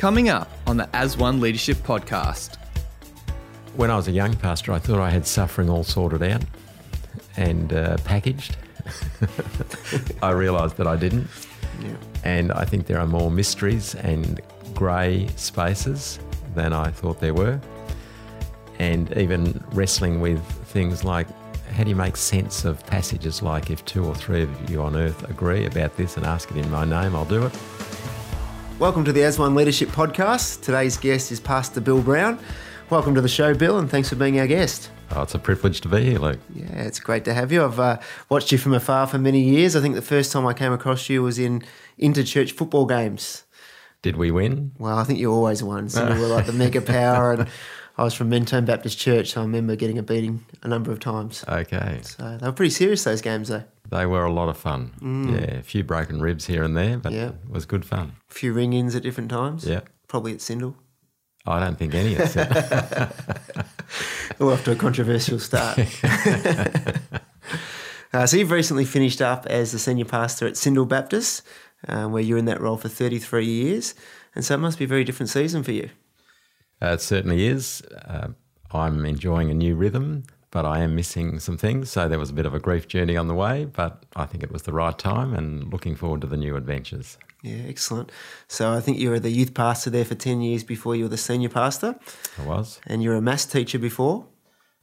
Coming up on the As One Leadership Podcast. When I was a young pastor, I thought I had suffering all sorted out and uh, packaged. I realised that I didn't. Yeah. And I think there are more mysteries and grey spaces than I thought there were. And even wrestling with things like how do you make sense of passages like if two or three of you on earth agree about this and ask it in my name, I'll do it. Welcome to the As One Leadership Podcast. Today's guest is Pastor Bill Brown. Welcome to the show, Bill, and thanks for being our guest. Oh, it's a privilege to be here, Luke. Yeah, it's great to have you. I've uh, watched you from afar for many years. I think the first time I came across you was in interchurch football games. Did we win? Well, I think you always won. So you were like the mega power, and I was from Mentone Baptist Church, so I remember getting a beating a number of times. Okay. So they were pretty serious those games, though. They were a lot of fun. Yeah, a few broken ribs here and there, but Yeah. it was good fun. A few ring-ins at different times. Yeah. Probably at Syndal. I don't think any of it. Off to a controversial start. uh, so you've recently finished up as the senior pastor at Syndal Baptist, uh, where you're in that role for 33 years, and so it must be a very different season for you. Uh, it certainly is. Uh, I'm enjoying a new rhythm, but I am missing some things. So there was a bit of a grief journey on the way, but I think it was the right time and looking forward to the new adventures. Yeah, excellent. So I think you were the youth pastor there for 10 years before you were the senior pastor, I was. and you were a maths teacher before.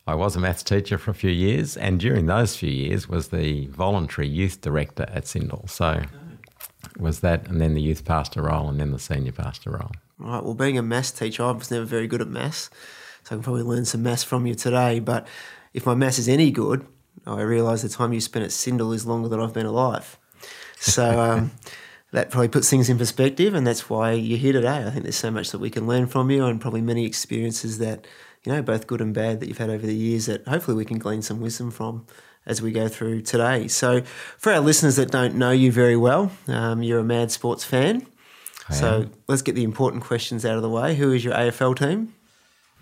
I was a maths teacher for a few years, and during those few years was the voluntary youth director at Syndal. So it was that, and then the youth pastor role, and then the senior pastor role. Right. Well, being a maths teacher, I was never very good at maths, so I can probably learn some maths from you today. But if my maths is any good, I realise the time you spent at Syndal is longer than I've been alive. So um, that probably puts things in perspective, and that's why you're here today. I think there's so much that we can learn from you, and probably many experiences that you know, both good and bad, that you've had over the years that hopefully we can glean some wisdom from as we go through today. So, for our listeners that don't know you very well, um, you're a mad sports fan. I So am. let's get the important questions out of the way. Who is your AFL team?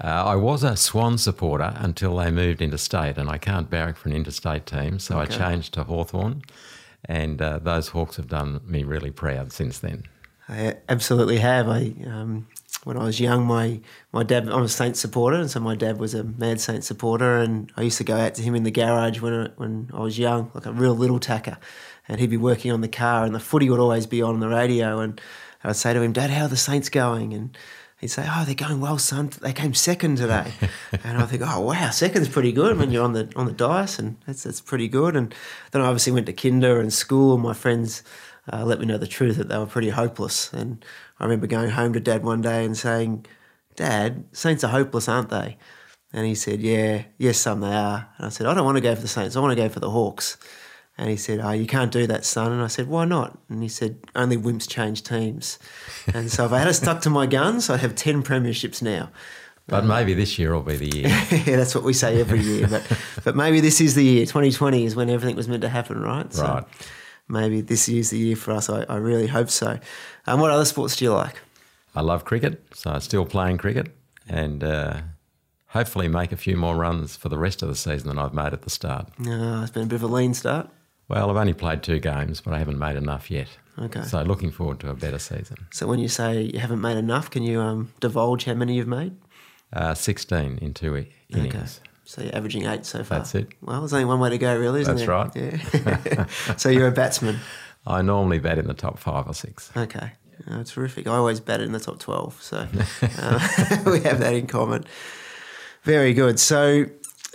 Uh, I was a Swan supporter until they moved interstate, and I can't barrack for an interstate team, so I changed to Hawthorn, and uh, those Hawks have done me really proud since then. I absolutely have. I um, when I was young, my my dad. I'm a Saints supporter, and so my dad was a mad Saints supporter, and I used to go out to him in the garage when I, when I was young, like a real little tacker, and he'd be working on the car, and the footy would always be on the radio, and I'd say to him, Dad, how are the Saints going? And he'd say, Oh, they're going well, son. They came second today, and I think, Oh, wow, second's pretty good when you're on the on the dice, and that's that's pretty good. And then I obviously went to kinder and school, and my friends uh, let me know the truth that they were pretty hopeless. And I remember going home to Dad one day and saying, Dad, Saints are hopeless, aren't they? And he said, Yeah, yes, some they are. And I said, I don't want to go for the Saints, I want to go for the Hawks. And he said, Oh, you can't do that, son. And I said, Why not? And he said, Only wimps change teams. and so if I had stuck to my guns, I'd have 10 premierships now. But maybe this year will be the year. yeah, that's what we say every year. But but maybe this is the year. 2020 is when everything was meant to happen, right? So Right. maybe this is the year for us. I, I really hope so. Um, what other sports do you like? I love cricket, so I'm still playing cricket, and uh, hopefully make a few more runs for the rest of the season than I've made at the start. Uh, it's been a bit of a lean start. Well, I've only played two games, but I haven't made enough yet. Okay. So looking forward to a better season. So when you say you haven't made enough, can you um, divulge how many you've made? Uh, 16 in two innings. So you're averaging eight so far. That's it. Well, there's only one way to go, really, isn't That's there? right. Yeah. so you're a batsman. I normally bat in the top five or six. Okay. Oh, terrific. I always batted in the top 12, so uh, we have that in common. Very good. So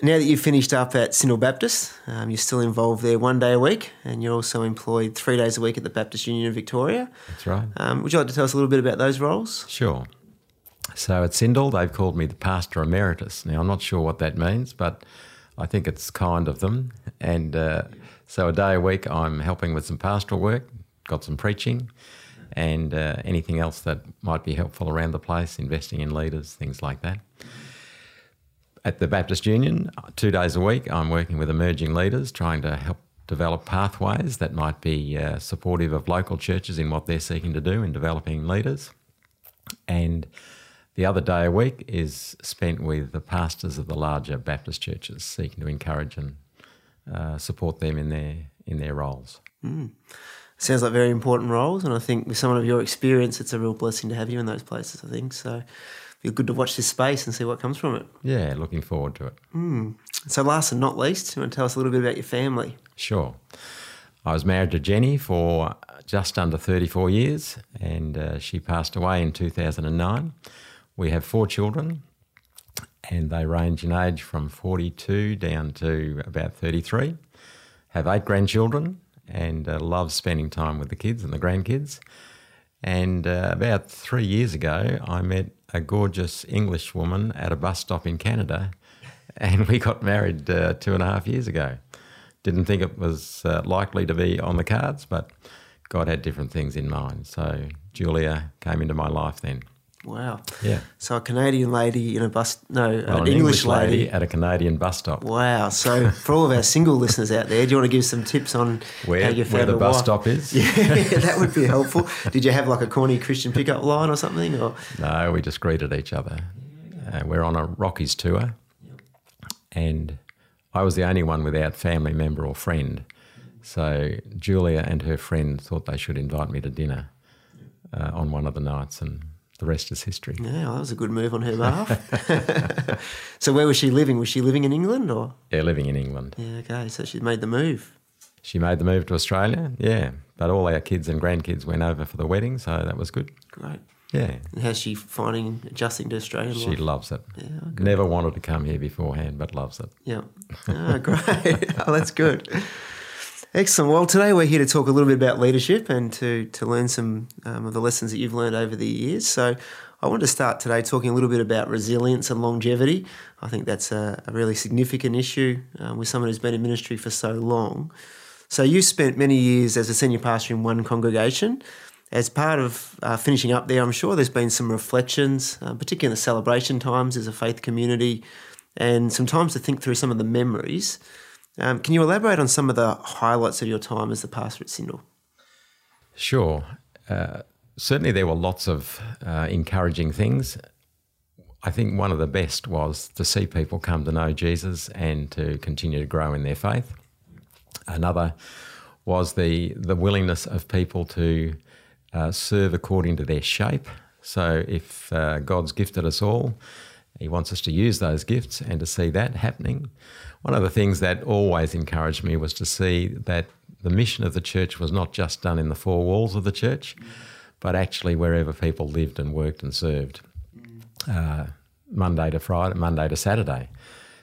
now that you've finished up at Syndal Baptist, um, you're still involved there one day a week, and you're also employed three days a week at the Baptist Union of Victoria. That's right. Um, would you like to tell us a little bit about those roles? Sure. So at Syndal, they've called me the pastor emeritus. Now, I'm not sure what that means, but I think it's kind of them. And uh, so a day a week, I'm helping with some pastoral work, got some preaching, and uh, anything else that might be helpful around the place, investing in leaders, things like that. At the Baptist Union, two days a week, I'm working with emerging leaders, trying to help develop pathways that might be uh, supportive of local churches in what they're seeking to do in developing leaders. And the other day a week is spent with the pastors of the larger Baptist churches, seeking to encourage and uh, support them in their in their roles. And Sounds like very important roles, and I think with someone of your experience, it's a real blessing to have you in those places. I think so. Be good to watch this space and see what comes from it. Yeah, looking forward to it. So, last and not least, you want to tell us a little bit about your family? Sure. I was married to Jenny for just under 34 years, and uh, she passed away in 2009. We have four children, and they range in age from 42 down to about 33. Have eight grandchildren, and uh, love spending time with the kids and the grandkids. And uh, about three years ago, I met a gorgeous English woman at a bus stop in Canada, and we got married uh, two and a half years ago. Didn't think it was uh, likely to be on the cards, but God had different things in mind. So Julia came into my life then. Wow. Yeah. So, a Canadian lady in a bus, no, Well, an, English, lady. at a Canadian bus stop. Wow. So, for all of our single listeners out there, do you want to give some tips on Where, where the bus wife? stop is? Yeah, that would be helpful. Did you have like a corny Christian pickup line or something? Or No, we just greeted each other. Uh, we're on a Rockies tour, and I was the only one without family member or friend. So Julia and her friend thought they should invite me to dinner uh, on one of the nights, and the rest is history. yeah, well, that was a good move on her behalf. so, where was she living? Was she living in England or? Yeah, living in England. Yeah, okay. So she made the move. She made the move to Australia, yeah. But all our kids and grandkids went over for the wedding, so that was good. Great. Yeah, And how's she finding adjusting to Australian she life? loves it. Yeah, okay. Never wanted to come here beforehand, but loves it. Yeah. Oh, great. oh, that's good. Excellent. Well, today we're here to talk a little bit about leadership and to, to learn some um, of the lessons that you've learned over the years. So, I want to start today talking a little bit about resilience and longevity. I think that's a, a really significant issue um, with someone who's been in ministry for so long. So, you spent many years as a senior pastor in one congregation. As part of uh, finishing up there, I'm sure there's been some reflections, uh, particularly in the celebration times as a faith community, and some times to think through some of the memories. Um, can you elaborate on some of the highlights of your time as the pastor at Syndal? Sure. Uh, certainly, there were lots of uh, encouraging things. I think one of the best was to see people come to know Jesus and to continue to grow in their faith. Another was the the willingness of people to uh, serve according to their shape. So, if uh, God's gifted us all, He wants us to use those gifts and to see that happening. One of the things that always encouraged me was to see that the mission of the church was not just done in the four walls of the church, but actually wherever people lived and worked and served. Uh, Monday to Friday, Monday to Saturday.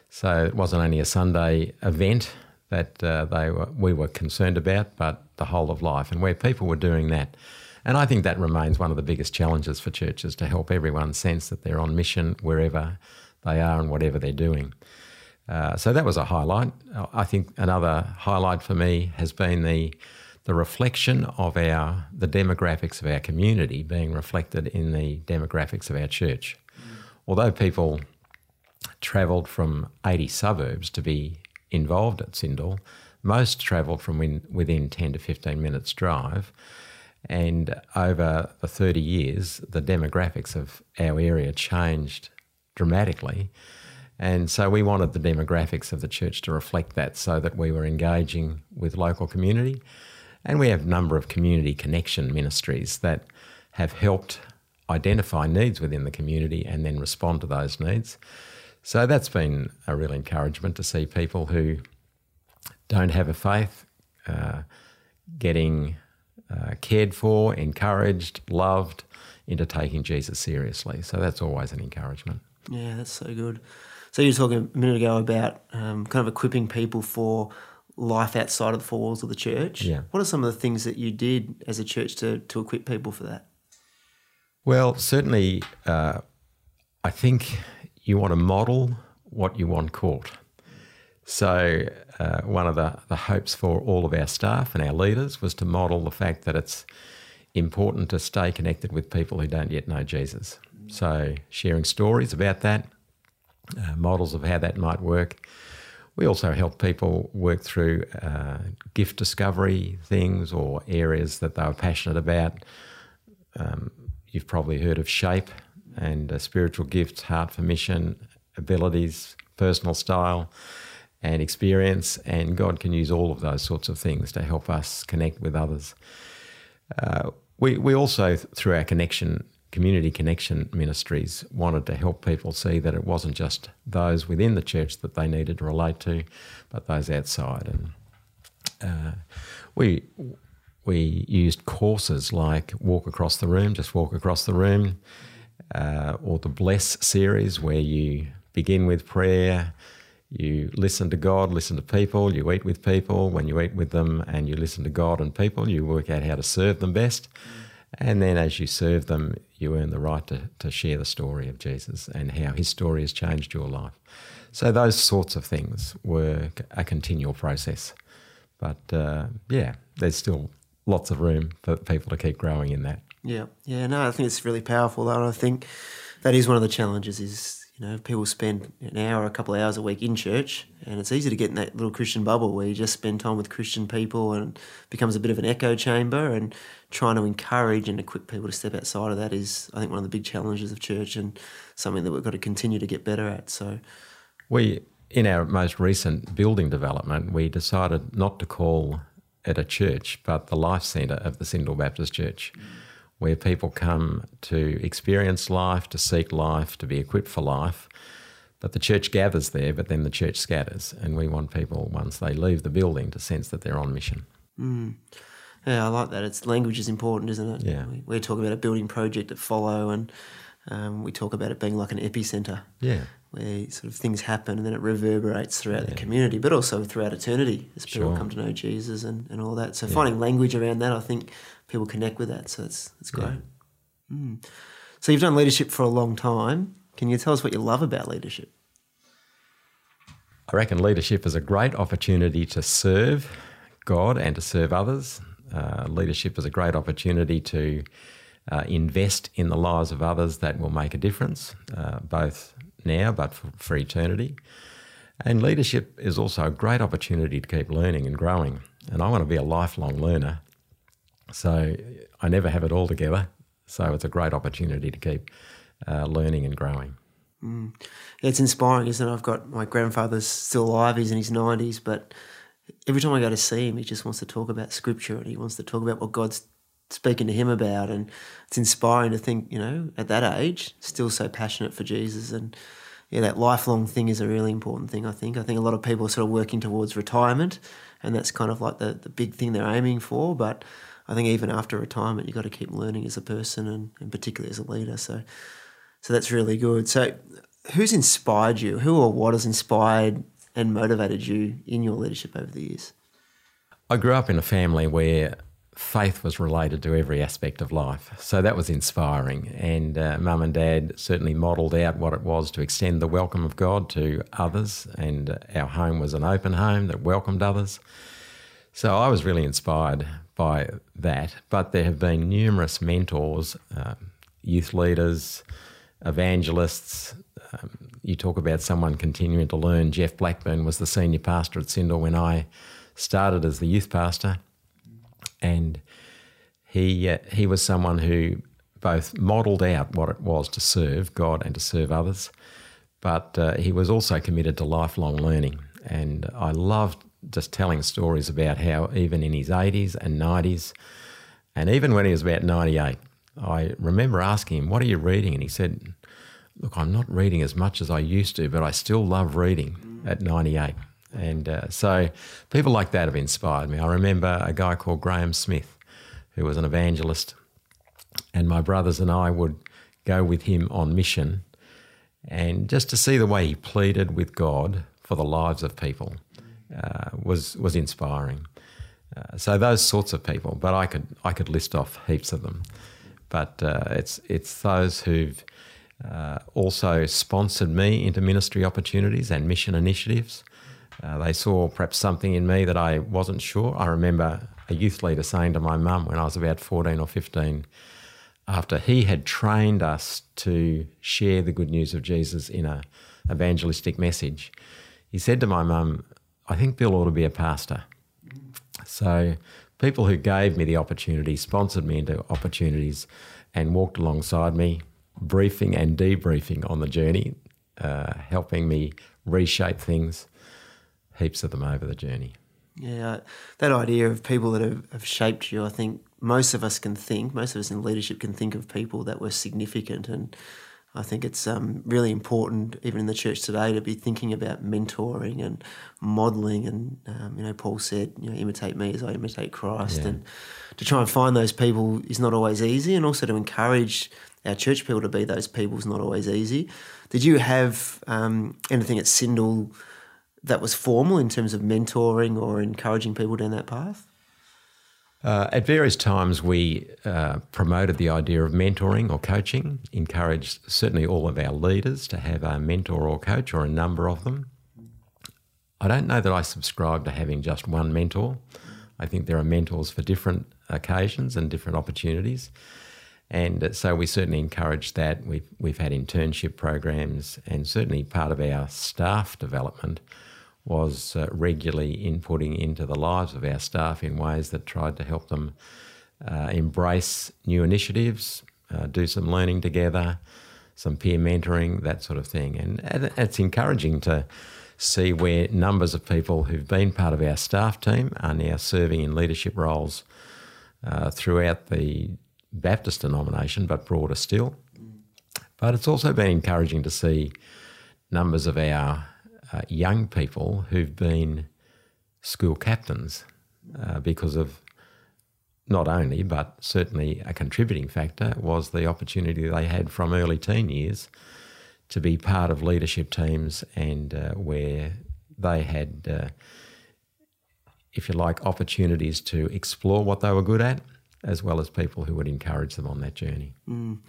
So it wasn't only a Sunday event that uh, they were, we were concerned about, but the whole of life and where people were doing that. And I think that remains one of the biggest challenges for churches to help everyone sense that they're on mission wherever they are and whatever they're doing. Uh, so that was a highlight. I think another highlight for me has been the the reflection of our the demographics of our community being reflected in the demographics of our church. Although people travelled from 80 suburbs to be involved at Syndal, most travelled from within 10 to 15 minutes drive. And over the 30 years, the demographics of our area changed dramatically. And so we wanted the demographics of the church to reflect that so that we were engaging with local community. And we have a number of community connection ministries that have helped identify needs within the community and then respond to those needs. So that's been a real encouragement to see people who don't have a faith uh, getting uh, cared for, encouraged, loved into taking Jesus seriously. So that's always an encouragement. Yeah, that's so good. So you were talking a minute ago about um, kind of equipping people for life outside of the four walls of the church. Yeah. What are some of the things that you did as a church to, to equip people for that? Well, certainly, uh, I think you want to model what you want caught. So, uh, one of the, the hopes for all of our staff and our leaders was to model the fact that it's important to stay connected with people who don't yet know Jesus. So, sharing stories about that, uh, models of how that might work. We also help people work through uh, gift discovery things or areas that they were passionate about. Um, you've probably heard of SHAPE and uh, spiritual gifts, heart for mission, abilities, personal style, and experience. And God can use all of those sorts of things to help us connect with others. Uh, we, we also, through our connection, community connection ministries, wanted to help people see that it wasn't just those within the church that they needed to relate to, but those outside. And uh, we we used courses like Walk Across the Room, just walk across the room, uh, or the Bless series, where you begin with prayer, you listen to God, listen to people, you eat with people. When you eat with them and you listen to God and people, you work out how to serve them best. And then as you serve them, you earn the right to, to share the story of Jesus and how his story has changed your life. So those sorts of things were a continual process. But uh, yeah, there's still lots of room for people to keep growing in that. Yeah, yeah, no, I think it's really powerful. Though, I think that is one of the challenges. Is you know people spend an hour, a couple of hours a week in church, and it's easy to get in that little Christian bubble where you just spend time with Christian people and becomes a bit of an echo chamber. And trying to encourage and equip people to step outside of that is, I think, one of the big challenges of church and something that we've got to continue to get better at. So, we in our most recent building development, we decided not to call it a church, but the life centre of the Syndal Baptist Church. Mm where people come to experience life, to seek life, to be equipped for life. But the church gathers there, but then the church scatters. And we want people, once they leave the building, to sense that they're on mission. Mm. Yeah, I like that. It's language is important, isn't it? Yeah. We're talking about a building project at Follow, and um, we talk about it being like an epicenter. Yeah. Where sort of things happen and then it reverberates throughout yeah. the community, but also throughout eternity as people sure. come to know Jesus and, and all that. So yeah. finding language around that, I think, people connect with that. So it's it's great. Yeah. Mm. So you've done leadership for a long time. Can you tell us what you love about leadership? I reckon leadership is a great opportunity to serve God and to serve others. Uh, leadership is a great opportunity to uh, invest in the lives of others that will make a difference, uh, both now but for, for eternity. And leadership is also a great opportunity to keep learning and growing. And I want to be a lifelong learner. So I never have it all together. So it's a great opportunity to keep uh, learning and growing. Mm. It's inspiring, isn't it? I've got my grandfather's still alive, he's in his 90s, but every time I go to see him, he just wants to talk about scripture and he wants to talk about what God's speaking to him about. And it's inspiring to think, you know, at that age, still so passionate for Jesus. And yeah, that lifelong thing is a really important thing, I think. I think a lot of people are sort of working towards retirement, and that's kind of like the, the big thing they're aiming for. But I think even after retirement, you've got to keep learning as a person and, and particularly as a leader. So, so that's really good. So, who's inspired you? Who or what has inspired and motivated you in your leadership over the years? I grew up in a family where faith was related to every aspect of life. So that was inspiring. And uh, mum and dad certainly modelled out what it was to extend the welcome of God to others. And our home was an open home that welcomed others. So I was really inspired by that. But there have been numerous mentors, uh, youth leaders, evangelists. Um, you talk about someone continuing to learn. Jeff Blackburn was the senior pastor at Syndal when I started as the youth pastor, and he uh, he was someone who both modelled out what it was to serve God and to serve others, but uh, he was also committed to lifelong learning. And I loved just telling stories about how even in his 80s and 90s, and even when he was about 98, I remember asking him, What are you reading? And he said, Look, I'm not reading as much as I used to, but I still love reading at 98. And uh, so people like that have inspired me. I remember a guy called Graham Smith, who was an evangelist, and my brothers and I would go with him on mission. And just to see the way he pleaded with God for the lives of people uh, was was inspiring. Uh, so those sorts of people, but I could I could list off heaps of them. But uh, it's it's those who've uh, also sponsored me into ministry opportunities and mission initiatives. Uh, they saw perhaps something in me that I wasn't sure. I remember a youth leader saying to my mum when I was about 14 or 15, after he had trained us to share the good news of Jesus in a evangelistic message, he said to my mum, I think Bill ought to be a pastor. So people who gave me the opportunity sponsored me into opportunities and walked alongside me, briefing and debriefing on the journey, uh, helping me reshape things heaps of them over the journey. Yeah, that idea of people that have, have shaped you, I think most of us can think, most of us in leadership can think of people that were significant. And I think it's um, really important, even in the church today, to be thinking about mentoring and modeling. And, um, you know, Paul said, you know, imitate me as I imitate Christ. Yeah. And to try and find those people is not always easy. And also to encourage our church people to be those people is not always easy. Did you have um, anything at Syndal that was formal in terms of mentoring or encouraging people down that path? Uh, at various times, we uh, promoted the idea of mentoring or coaching, encouraged certainly all of our leaders to have a mentor or coach or a number of them. I don't know that I subscribe to having just one mentor. I think there are mentors for different occasions and different opportunities. And uh, so we certainly encourage that. We've, we've had internship programs, and certainly part of our staff development was uh, regularly inputting into the lives of our staff in ways that tried to help them uh, embrace new initiatives, uh, do some learning together, some peer mentoring, that sort of thing. And, and it's encouraging to see where numbers of people who've been part of our staff team are now serving in leadership roles uh, throughout the Baptist denomination, but broader still. But it's also been encouraging to see numbers of our uh, young people who've been school captains uh, because of not only, but certainly a contributing factor was the opportunity they had from early teen years to be part of leadership teams and uh, where they had, uh, if you like, opportunities to explore what they were good at, as well as people who would encourage them on that journey. Mm.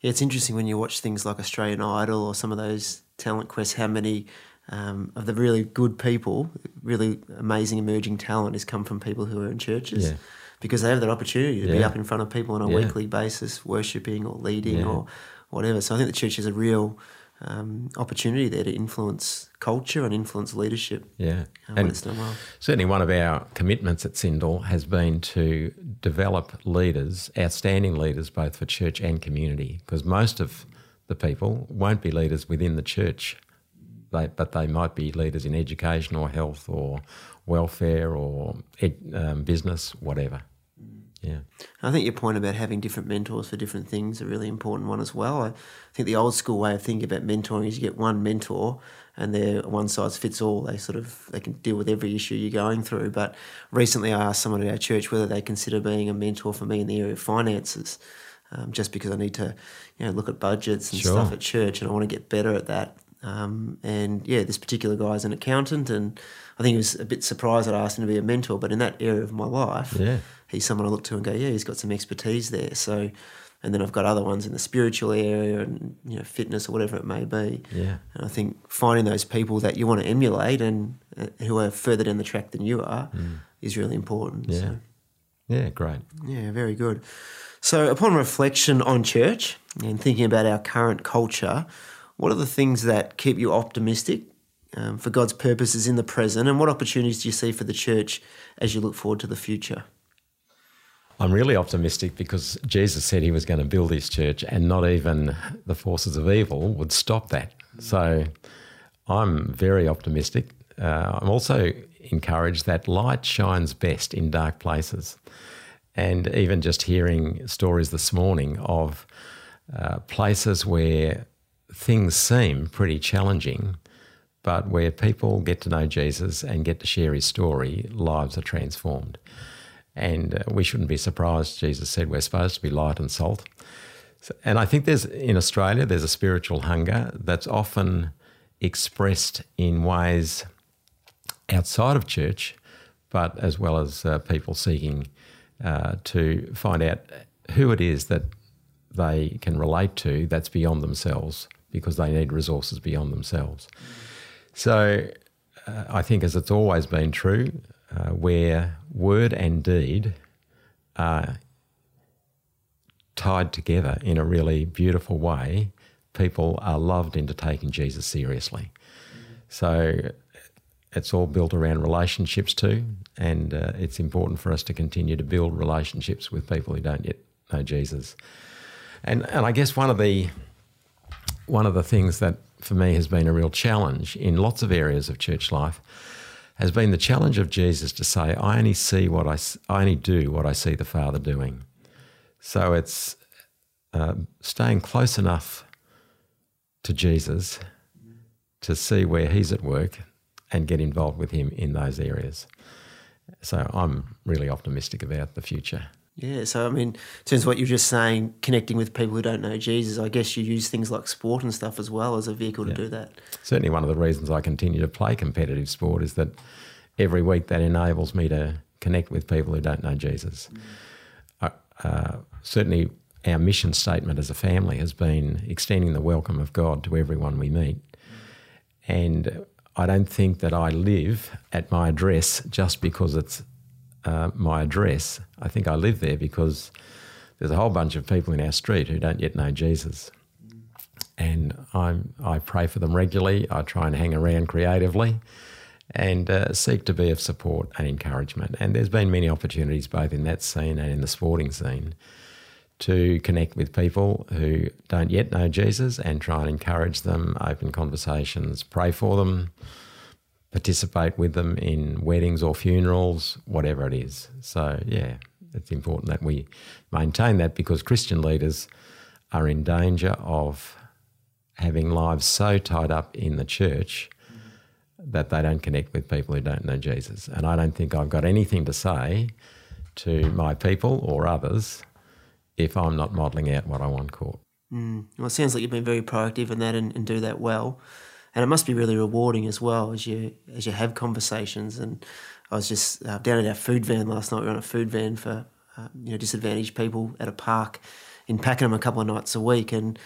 Yeah, it's interesting when you watch things like Australian Idol or some of those talent quests, how many um, of the really good people, really amazing emerging talent has come from people who are in churches. Yeah. Because they have that opportunity to be up in front of people on a Yeah. weekly basis, worshipping or leading Yeah. or whatever. So I think the church is a real um, opportunity there to influence culture and influence leadership Yeah. uh, when it's done well. Certainly, one of our commitments at Syndal has been to develop leaders, outstanding leaders, both for church and community, because most of the people won't be leaders within the church, they, but they might be leaders in education or health or welfare or ed, um, business, whatever. Yeah. I think your point about having different mentors for different things is a really important one as well. I think the old school way of thinking about mentoring is you get one mentor and they're one size fits all. They sort of they can deal with every issue you're going through. But recently I asked someone at our church whether they consider being a mentor for me in the area of finances. Um, just because I need to, you know, look at budgets and Sure. stuff at church, and I want to get better at that. Um, and yeah, this particular guy is an accountant, and I think he was a bit surprised that I asked him to be a mentor. But in that area of my life, Yeah. he's someone I look to and go, yeah, he's got some expertise there. So, and then I've got other ones in the spiritual area and you know fitness or whatever it may be. Yeah. And I think finding those people that you want to emulate and uh, who are further down the track than you are is really important. Mm. Yeah. So, Yeah, great. yeah, very good. So, upon reflection on church and thinking about our current culture, what are the things that keep you optimistic um, for God's purposes in the present, and what opportunities do you see for the church as you look forward to the future? I'm really optimistic because Jesus said he was going to build his church, and not even the forces of evil would stop that. So I'm very optimistic. Uh, I'm also encouraged that light shines best in dark places. And even just hearing stories this morning of uh, places where things seem pretty challenging, but where people get to know Jesus and get to share his story, lives are transformed. And uh, we shouldn't be surprised. Jesus said we're supposed to be light and salt. And I think there's in Australia there's a spiritual hunger that's often expressed in ways outside of church, but as well as uh, people seeking uh, to find out who it is that they can relate to that's beyond themselves because they need resources beyond themselves. So uh, I think, as it's always been true, uh, where word and deed are tied together in a really beautiful way, people are loved into taking Jesus seriously. So it's all built around relationships too, and uh, it's important for us to continue to build relationships with people who don't yet know Jesus. And and I guess one of the one of the things that for me has been a real challenge in lots of areas of church life has been the challenge of Jesus to say, I only see what I, I only do what I see the Father doing. So it's uh, staying close enough to Jesus to see where he's at work and get involved with him in those areas. So I'm really optimistic about the future. Yeah, so I mean, in terms of what you're just saying, connecting with people who don't know Jesus, I guess you use things like sport and stuff as well as a vehicle to do that. Certainly, one of the reasons I continue to play competitive sport is that every week that enables me to connect with people who don't know Jesus. Uh, uh, certainly, our mission statement as a family has been extending the welcome of God to everyone we meet. And I don't think that I live at my address just because it's uh, my address. I think I live there because there's a whole bunch of people in our street who don't yet know Jesus. And I'm, I pray for them regularly. I try and hang around creatively and uh, seek to be of support and encouragement. And there's been many opportunities both in that scene and in the sporting scene to connect with people who don't yet know Jesus and try and encourage them, open conversations, pray for them, participate with them in weddings or funerals, whatever it is. So, yeah, it's important that we maintain that because Christian leaders are in danger of having lives so tied up in the church that they don't connect with people who don't know Jesus. And I don't think I've got anything to say to my people or others if I'm not modelling out what I want caught. Mm. Well, it sounds like you've been very proactive in that and, and do that well, and it must be really rewarding as well as you as you have conversations. And I was just uh, down at our food van last night. We were on a food van for uh, you know disadvantaged people at a park in Pakenham a couple of nights a week, and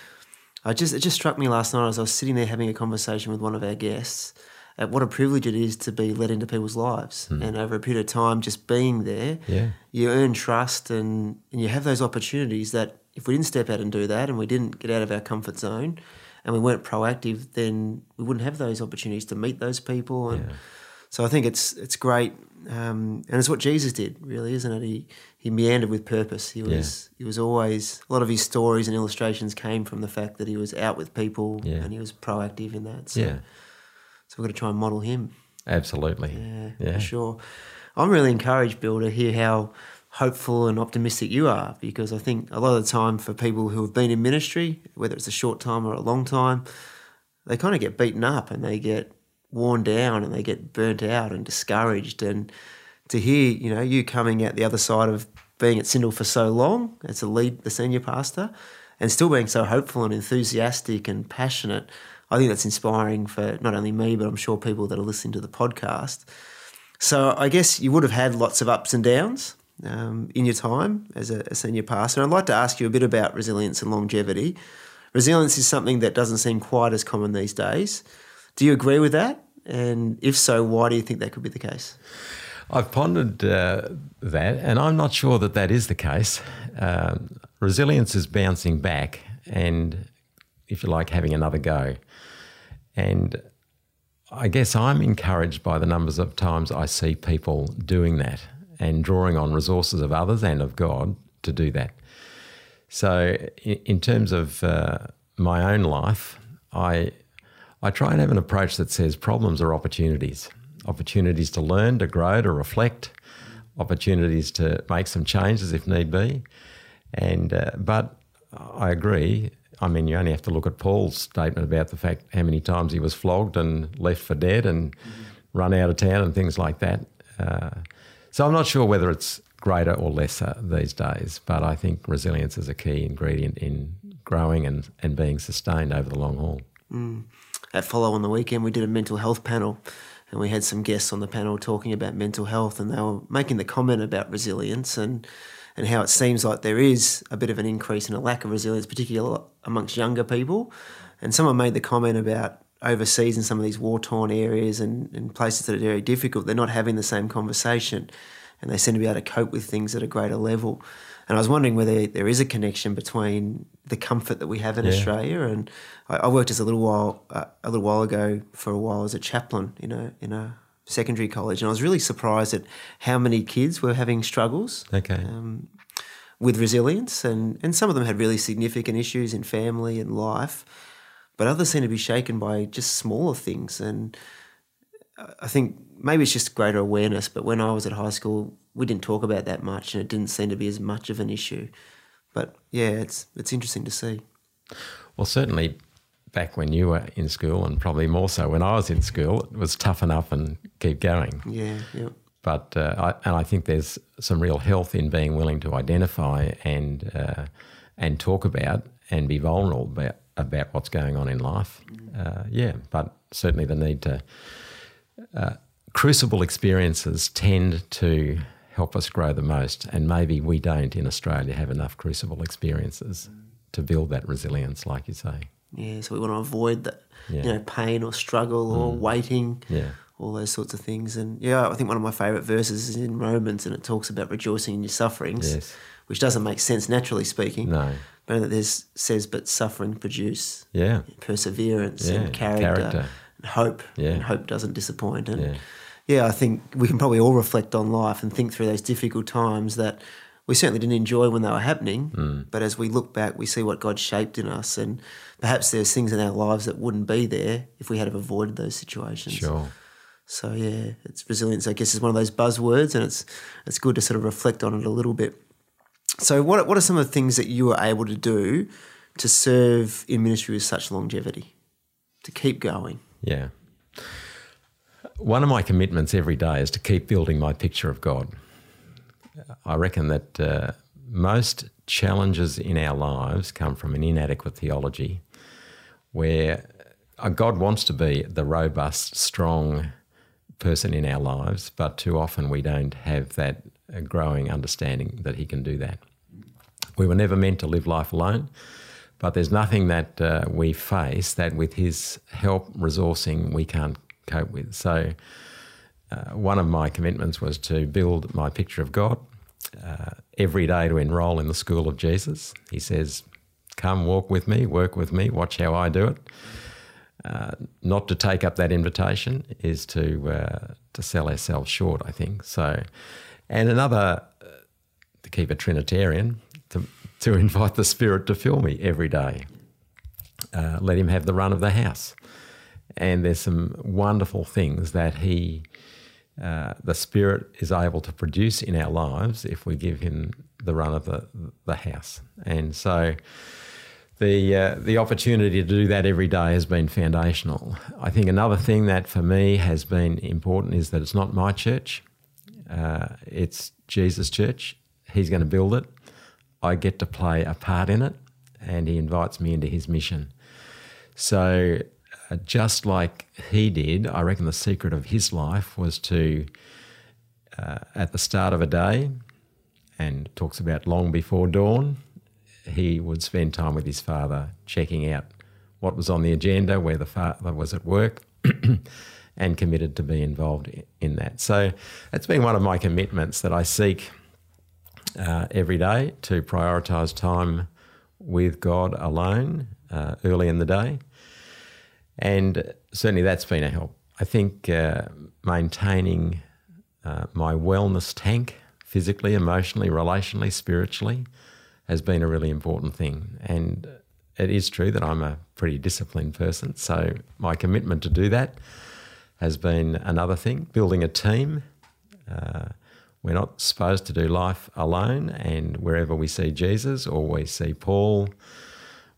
I just it just struck me last night as I was sitting there having a conversation with one of our guests. At what a privilege it is to be let into people's lives, and over a period of time, just being there, Yeah. you earn trust and, and you have those opportunities that if we didn't step out and do that and we didn't get out of our comfort zone and we weren't proactive, then we wouldn't have those opportunities to meet those people. And so I think it's it's great. Um, and it's what Jesus did, really, isn't it? He he meandered with purpose. He was he was always a lot of his stories and illustrations came from the fact that he was out with people Yeah. and he was proactive in that. So, Yeah, so we've got to try and model him. absolutely. Yeah, Yeah. for sure. I'm really encouraged, Bill, to hear how hopeful and optimistic you are because I think a lot of the time for people who have been in ministry, whether it's a short time or a long time, they kind of get beaten up and they get worn down and they get burnt out and discouraged. And to hear, you know, you coming out the other side of being at Syndal for so long as the lead, the senior pastor, and still being so hopeful and enthusiastic and passionate, I think that's inspiring for not only me, but I'm sure people that are listening to the podcast. So I guess you would have had lots of ups and downs um, in your time as a, a senior pastor. I'd like to ask you a bit about resilience and longevity. Resilience is something that doesn't seem quite as common these days. Do you agree with that? And if so, why do you think that could be the case? I've pondered uh, that, and I'm not sure that that is the case. Um, resilience is bouncing back, and if you like, having another go. And I guess I'm encouraged by the numbers of times I see people doing that and drawing on resources of others and of God to do that. So, in terms of uh, my own life, I I try and have an approach that says problems are opportunities, opportunities to learn, to grow, to reflect, opportunities to make some changes if need be. And uh, but I agree. I mean, you only have to look at Paul's statement about the fact how many times he was flogged and left for dead and run out of town and things like that. Uh, so I'm not sure whether it's greater or lesser these days, but I think resilience is a key ingredient in growing and, and being sustained over the long haul. Mm. At Follow on the weekend, we did a mental health panel, and we had some guests on the panel talking about mental health, and they were making the comment about resilience and and how it seems like there is a bit of an increase in a lack of resilience, particularly amongst younger people. And someone made the comment about overseas in some of these war torn areas and, and places that are very difficult, they're not having the same conversation, and they seem to be able to cope with things at a greater level. And I was wondering whether there is a connection between the comfort that we have in Yeah. Australia and I, I worked as a little while uh, a little while ago for a while as a chaplain in a in a secondary college, and I was really surprised at how many kids were having struggles Okay. um, with resilience, and and some of them had really significant issues in family and life, but others seem to be shaken by just smaller things and. I think maybe it's just greater awareness. But when I was at high school, we didn't talk about that much, and it didn't seem to be as much of an issue. But yeah, it's it's interesting to see. Well, certainly back when you were in school, and probably more so when I was in school, it was toughen up and keep going. Yeah, yeah. But uh, I, and I think there's some real health in being willing to identify and uh, and talk about and be vulnerable about, about what's going on in life. Uh, yeah, but certainly the need to uh, crucible experiences tend to help us grow the most, and maybe we don't in Australia have enough crucible experiences to build that resilience, like you say. Yeah, so we want to avoid that, Yeah. you know, pain or struggle or waiting, Yeah. all those sorts of things. And yeah, I think one of my favourite verses is in Romans, and it talks about rejoicing in your sufferings, Yes. which doesn't make sense naturally speaking. No. But that this says, but suffering produce Yeah. perseverance Yeah, and character, character. and hope. Yeah. And hope doesn't disappoint. And Yeah. yeah. I think we can probably all reflect on life and think through those difficult times that we certainly didn't enjoy when they were happening. Hmm. But as we look back, we see what God shaped in us. And perhaps there's things in our lives that wouldn't be there if we had have avoided those situations. Sure. So yeah, it's resilience. I guess is one of those buzzwords, and it's it's good to sort of reflect on it a little bit. So what what are some of the things that you were able to do to serve in ministry with such longevity, to keep going? Yeah. One of my commitments every day is to keep building my picture of God. I reckon that uh, most challenges in our lives come from an inadequate theology where uh, God wants to be the robust, strong person in our lives, but too often we don't have that growing understanding that He can do that. We were never meant to live life alone, but there's nothing that uh, we face that with His help, resourcing, we can't cope with. So, uh, one of my commitments was to build my picture of God uh, every day to enrol in the school of Jesus. He says, Come walk with me, work with me, watch how I do it. Uh, not to take up that invitation is to uh, to sell ourselves short, I think. So, and another uh, to keep a Trinitarian, to to invite the Spirit to fill me every day. Uh, let Him have the run of the house, and there's some wonderful things that He, uh, the Spirit, is able to produce in our lives if we give Him the run of the the house, and so the uh, the opportunity to do that every day has been foundational. I think another thing that for me has been important is that it's not my church; uh, it's Jesus' church. He's going to build it. I get to play a part in it, and He invites me into His mission. So, uh, just like He did, I reckon the secret of His life was to, uh, at the start of a day, and talks about long before dawn, he would spend time with his father, checking out what was on the agenda, where the father was at work, and committed to be involved in that. So that's been one of my commitments that I seek uh, every day to prioritise time with God alone uh, early in the day. And certainly that's been a help. I think uh, maintaining uh, my wellness tank physically, emotionally, relationally, spiritually has been a really important thing. And it is true that I'm a pretty disciplined person. So my commitment to do that has been another thing. Building a team. Uh, we're not supposed to do life alone. And wherever we see Jesus or we see Paul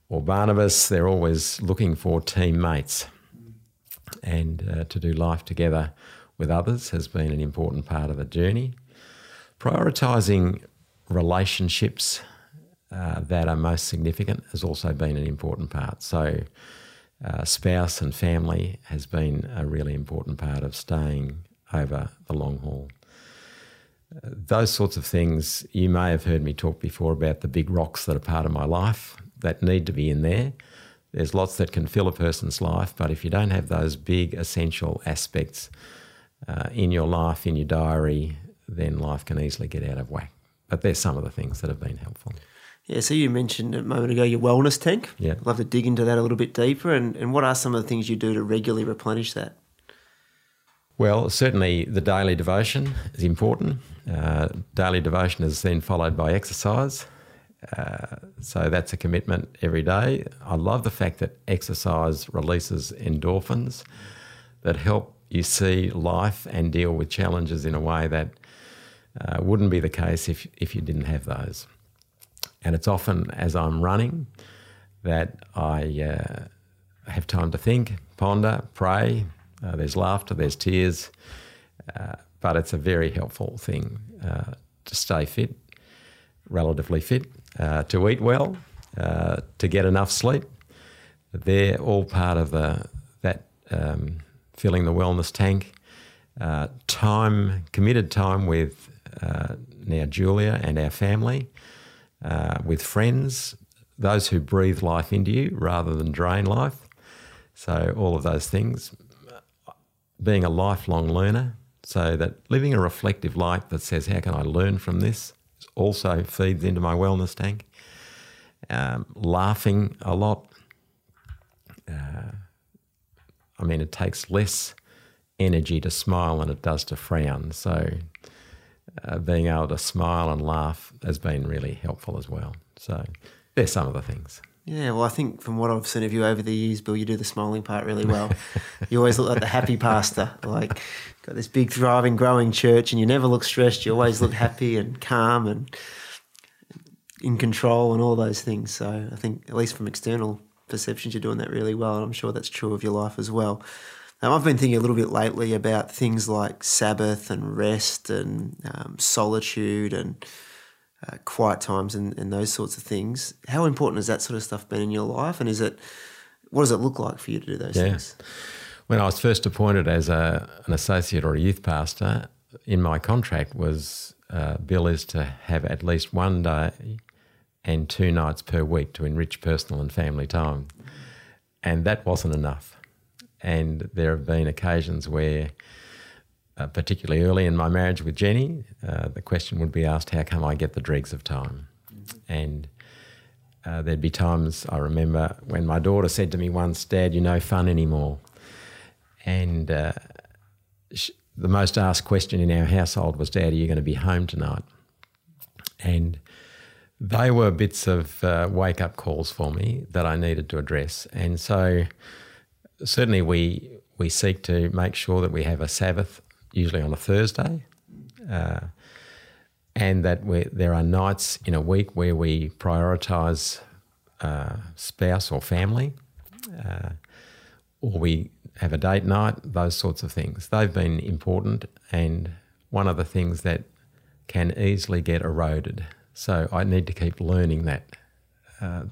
or Barnabas, they're always looking for teammates. And uh, to do life together with others has been an important part of the journey. Prioritising relationships uh, that are most significant has also been an important part. So, uh, spouse and family has been a really important part of staying over the long haul. Uh, those sorts of things, you may have heard me talk before about the big rocks that are part of my life that need to be in there. There's lots that can fill a person's life, but if you don't have those big essential aspects uh, in your life, in your diary, then life can easily get out of whack. But there's some of the things that have been helpful. Yeah, so you mentioned a moment ago your wellness tank. Yeah. I'd love to dig into that a little bit deeper. And, and what are some of the things you do to regularly replenish that? Well, certainly the daily devotion is important. Uh, daily devotion is then followed by exercise. Uh, so that's a commitment every day. I love the fact that exercise releases endorphins that help you see life and deal with challenges in a way that uh, wouldn't be the case if, if you didn't have those. And it's often as I'm running that I uh, have time to think, ponder, pray. Uh, there's laughter, there's tears, uh, but it's a very helpful thing uh, to stay fit, relatively fit, uh, to eat well, to get enough sleep. They're all part of the, that um, filling the wellness tank. time, committed time with uh, now Julia and our family, uh, with friends, those who breathe life into you rather than drain life. So, all of those things. Being a lifelong learner, so that living a reflective life that says, How can I learn from this? also feeds into my wellness tank. Um, laughing a lot. Uh, I mean, it takes less energy to smile than it does to frown. So, uh, being able to smile and laugh has been really helpful as well. So there's some of the things. Yeah, well, I think from what I've seen of you over the years, Bill, you do the smiling part really well. you always look like the happy pastor, like got this big, thriving, growing church, and you never look stressed. You always look happy and calm and in control and all those things. So I think, at least from external perceptions, you're doing that really well, and I'm sure that's true of your life as well. Um, I've been thinking a little bit lately about things like Sabbath and rest and um, solitude and uh, quiet times and, and those sorts of things. How important has that sort of stuff been in your life? And is it, what does it look like for you to do those yeah. things? When I was first appointed as a, an associate or a youth pastor, in my contract was uh, bill is to have at least one day and two nights per week to enrich personal and family time. And that wasn't enough. And there have been occasions where, uh, particularly early in my marriage with Jenny, uh, the question would be asked, How come I get the dregs of time? And uh, there'd be times I remember when my daughter said to me once, Dad, you're no fun anymore. And uh, she, the most asked question in our household was, Dad, are you going to be home tonight? And they were bits of uh, wake up calls for me that I needed to address. And so certainly we we seek to make sure that we have a Sabbath, usually on a Thursday, uh, and that there are nights in a week where we prioritise uh, spouse or family, uh, or we have a date night. Those sorts of things. They've been important, and one of the things that can easily get eroded. So I need to keep learning that. Uh,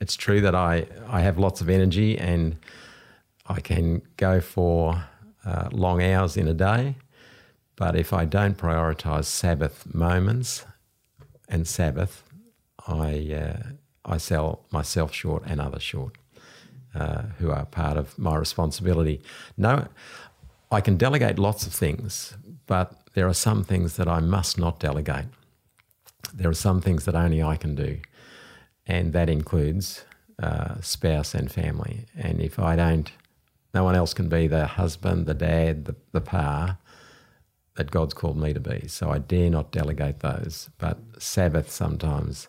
it's true that I, I have lots of energy and I can go for uh, long hours in a day, but if I don't prioritise Sabbath moments and Sabbath, I uh, I sell myself short and others short, uh, who are part of my responsibility. No, I can delegate lots of things, but there are some things that I must not delegate. There are some things that only I can do, and that includes uh, spouse and family. And if I don't no one else can be the husband, the dad, the, the pa that God's called me to be. So I dare not delegate those. But Sabbath sometimes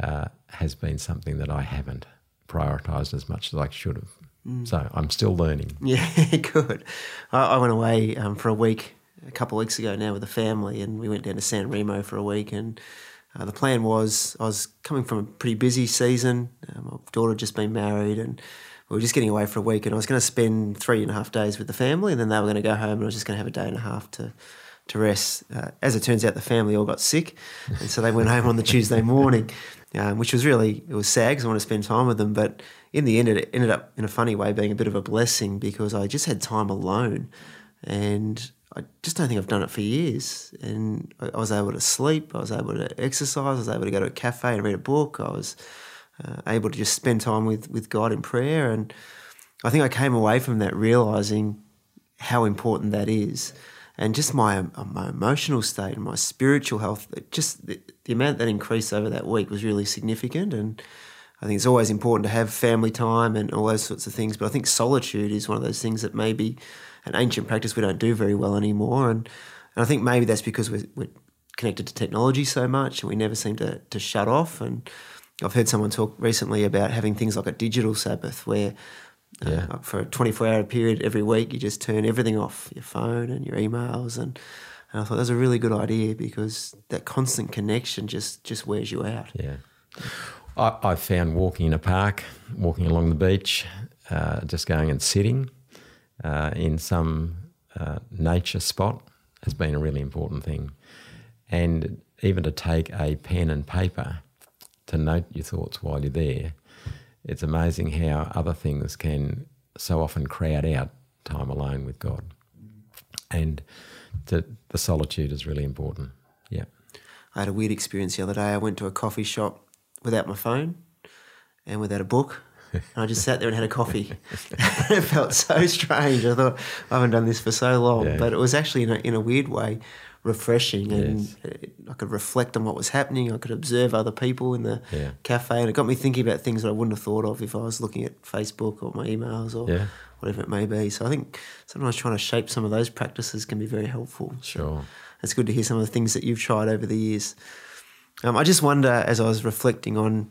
uh, has been something that I haven't prioritised as much as I should have. Mm. So I'm still learning. Yeah, good. I, I went away um, for a week a couple of weeks ago now with the family, and we went down to San Remo for a week. And uh, the plan was I was coming from a pretty busy season. Uh, my daughter had just been married, and we were just getting away for a week, and I was going to spend three and a half days with the family, and then they were going to go home, and I was just going to have a day and a half to to rest. Uh, as it turns out, the family all got sick, and so they went home on the Tuesday morning, um, which was really it was sad because I want to spend time with them. But in the end, it ended up in a funny way being a bit of a blessing because I just had time alone, and I just don't think I've done it for years. And I was able to sleep, I was able to exercise, I was able to go to a cafe and read a book. I was uh, able to just spend time with with God in prayer. And I think I came away from that realizing how important that is, and just my uh, my emotional state and my spiritual health. Just the, the amount that increased over that week was really significant. And I think it's always important to have family time and all those sorts of things. But I think solitude is one of those things that maybe an ancient practice we don't do very well anymore. And, and I think maybe that's because we're, we're connected to technology so much and we never seem to, to shut off. And I've heard someone talk recently about having things like a digital Sabbath where Yeah. Uh, for a 24 hour period every week, you just turn everything off your phone and your emails. And, and I thought that was a really good idea because that constant connection just, just wears you out. Yeah. I, I found walking in a park, walking along the beach, uh, just going and sitting uh, in some uh, nature spot has been a really important thing. And even to take a pen and paper to note your thoughts while you're there, it's amazing how other things can so often crowd out time alone with God. And the, the solitude is really important. Yeah. I had a weird experience the other day. I went to a coffee shop without my phone and without a book. And I just sat there and had a coffee. it felt so strange. I thought I haven't done this for so long, Yeah. but it was actually in a, in a weird way refreshing, and Yes. uh, I could reflect on what was happening. I could observe other people in the Yeah. cafe, and it got me thinking about things that I wouldn't have thought of if I was looking at Facebook or my emails or Yeah. whatever it may be. So I think sometimes trying to shape some of those practices can be very helpful. Sure. It's good to hear some of the things that you've tried over the years. Um, I just wonder, as I was reflecting on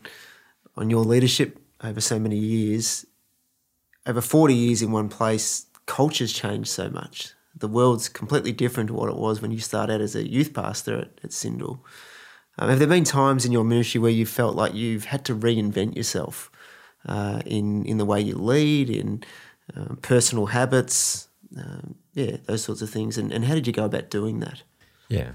on your leadership over so many years, over forty years in one place, culture's changed so much. The world's completely different to what it was when you started out as a youth pastor at, at Syndal. Um, have there been times in your ministry where you felt like you've had to reinvent yourself uh, in in the way you lead, in um, personal habits, um, yeah, those sorts of things? And, and how did you go about doing that? Yeah.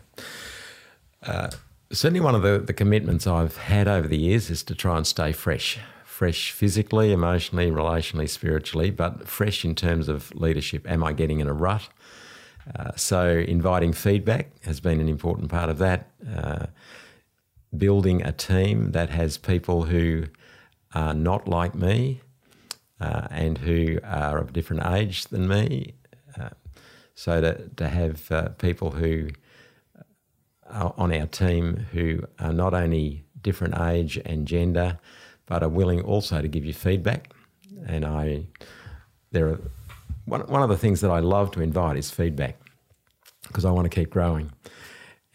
Uh, certainly, one of the, the commitments I've had over the years is to try and stay fresh. Fresh physically, emotionally, relationally, spiritually, but fresh in terms of leadership. Am I getting in a rut? Uh, so, inviting feedback has been an important part of that. Uh, building a team that has people who are not like me uh, and who are of a different age than me. Uh, so, to, to have uh, people who are on our team who are not only different age and gender, but are willing also to give you feedback. And I, there are one, one of the things that I love to invite is feedback because I want to keep growing.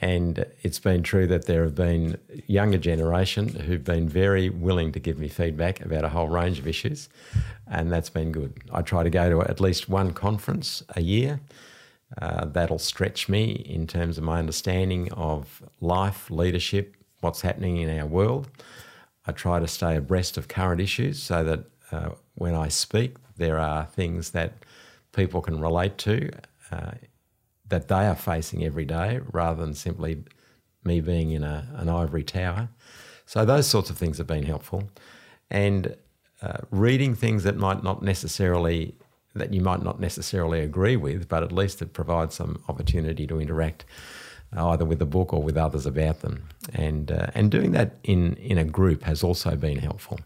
And it's been true that there have been younger generation who've been very willing to give me feedback about a whole range of issues, and that's been good. I try to go to at least one conference a year. Uh, that'll stretch me in terms of my understanding of life, leadership, what's happening in our world. I try to stay abreast of current issues so that uh, when I speak, there are things that people can relate to uh, that they are facing every day rather than simply me being in a, an ivory tower. So, those sorts of things have been helpful. And uh, reading things that might not necessarily that you might not necessarily agree with, but at least it provides some opportunity to interact uh, either with the book or with others about them. And uh, and doing that in in a group has also been helpful,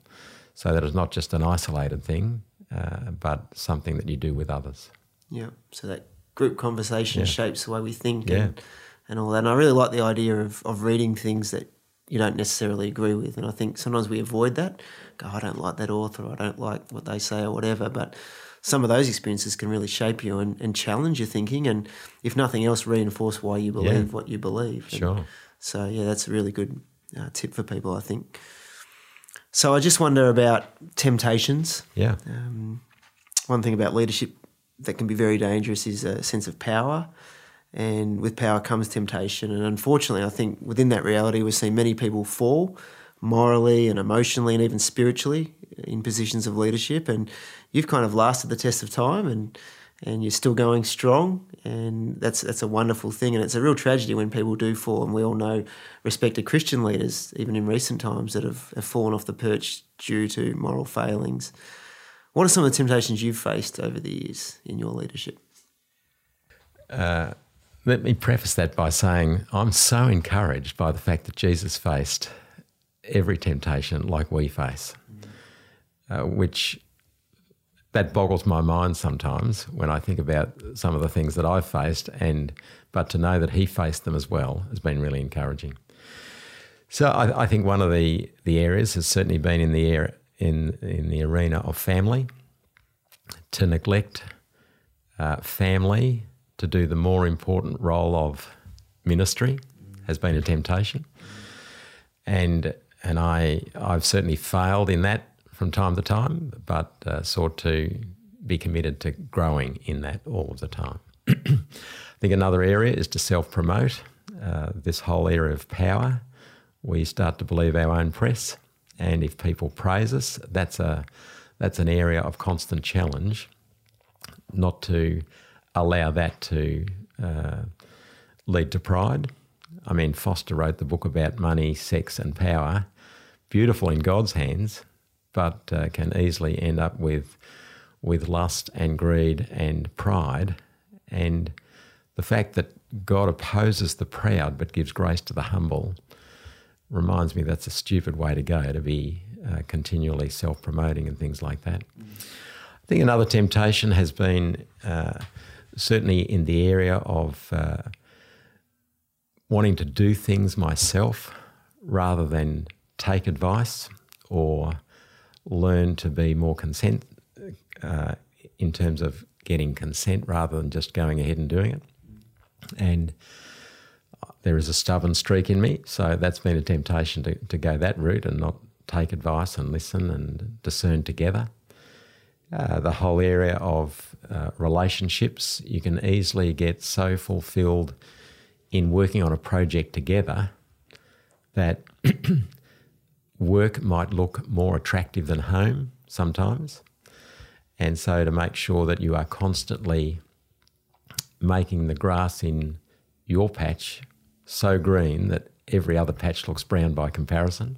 so that it's not just an isolated thing, uh, but something that you do with others. Yeah. So that group conversation Yeah. shapes the way we think Yeah. and, and all that. And I really like the idea of, of reading things that you don't necessarily agree with. And I think sometimes we avoid that. Go, I don't like that author, I don't like what they say, or whatever. But some of those experiences can really shape you and, and challenge your thinking. And if nothing else, reinforce why you believe Yeah. what you believe. And Sure. so, yeah, that's a really good uh, tip for people, I think. So I just wonder about temptations. Yeah. Um, one thing about leadership that can be very dangerous is a sense of power. And with power comes temptation. And unfortunately, I think within that reality, we've seen many people fall morally and emotionally and even spiritually in positions of leadership. And you've kind of lasted the test of time and, and you're still going strong. And that's, that's a wonderful thing. And it's a real tragedy when people do fall. And we all know respected Christian leaders, even in recent times, that have, have fallen off the perch due to moral failings. What are some of the temptations you've faced over the years in your leadership? Let me preface that by saying I'm so encouraged by the fact that Jesus faced every temptation like we face, uh, which that boggles my mind sometimes when I think about some of the things that I've faced, and but to know that he faced them as well has been really encouraging. So I, I think one of the, the areas has certainly been in the air in in the arena of family to neglect uh, family to do the more important role of ministry has been a temptation, and and I I've certainly failed in that from time to time, but uh, sought to be committed to growing in that all of the time. I think another area is to self promote. Uh, this whole area of power, we start to believe our own press, and if people praise us, that's a that's an area of constant challenge. Not to allow that to uh, lead to pride. I mean, Foster wrote the book about money, sex, and power. Beautiful in God's hands, but uh, can easily end up with with lust and greed and pride. And the fact that God opposes the proud but gives grace to the humble reminds me that's a stupid way to go to be uh, continually self promoting and things like that. Mm. I think another temptation has been uh, certainly in the area of uh, wanting to do things myself rather than take advice or learn to be more consent uh, in terms of getting consent rather than just going ahead and doing it. And there is a stubborn streak in me, so that's been a temptation to, to go that route and not take advice and listen and discern together. Uh, the whole area of uh, relationships, you can easily get so fulfilled in working on a project together that work might look more attractive than home sometimes. And so, to make sure that you are constantly making the grass in your patch so green that every other patch looks brown by comparison,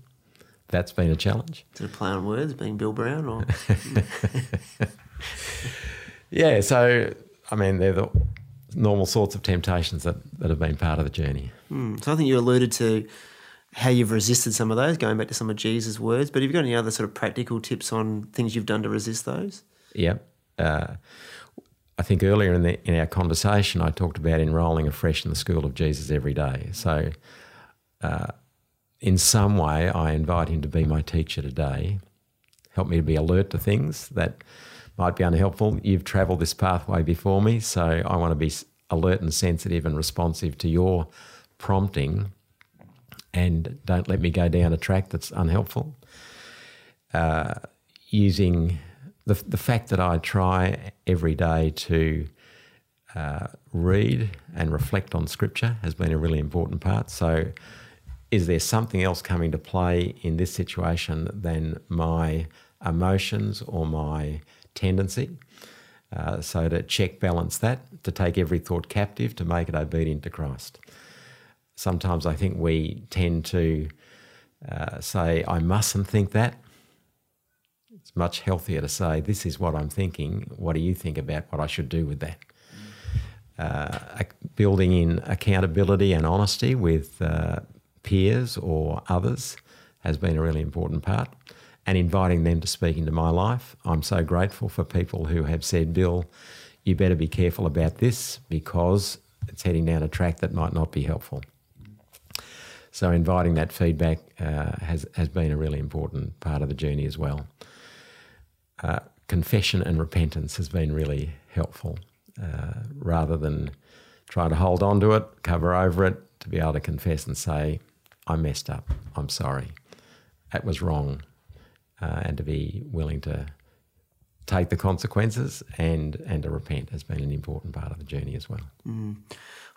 that's been a challenge. Is it a play on words, being Bill Brown, or? yeah, so I mean, they're the normal sorts of temptations that, that have been part of the journey. Mm. So I think you alluded to how you've resisted some of those, going back to some of Jesus' words. But have you got any other sort of practical tips on things you've done to resist those? Yeah. Uh, I think earlier in, the, in our conversation, I talked about enrolling afresh in the school of Jesus every day. So, uh, in some way, I invite him to be my teacher today, help me to be alert to things that might be unhelpful. You've travelled this pathway before me, so I want to be alert and sensitive and responsive to your prompting and don't let me go down a track that's unhelpful. Uh, using the, the fact that I try every day to uh, read and reflect on Scripture has been a really important part. So, is there something else coming to play in this situation than my emotions or my tendency? Uh, so, to check balance that, to take every thought captive, to make it obedient to Christ sometimes I think we tend to uh, say, I mustn't think that. It's much healthier to say, This is what I'm thinking. What do you think about what I should do with that? Uh, building in accountability and honesty with uh, peers or others has been a really important part. And inviting them to speak into my life. I'm so grateful for people who have said, Bill, you better be careful about this because it's heading down a track that might not be helpful. So inviting that feedback uh, has has been a really important part of the journey as well. Uh, confession and repentance has been really helpful, uh, rather than trying to hold on to it, cover over it, to be able to confess and say, "I messed up. I'm sorry. That was wrong," uh, and to be willing to take the consequences and and to repent has been an important part of the journey as well. Mm.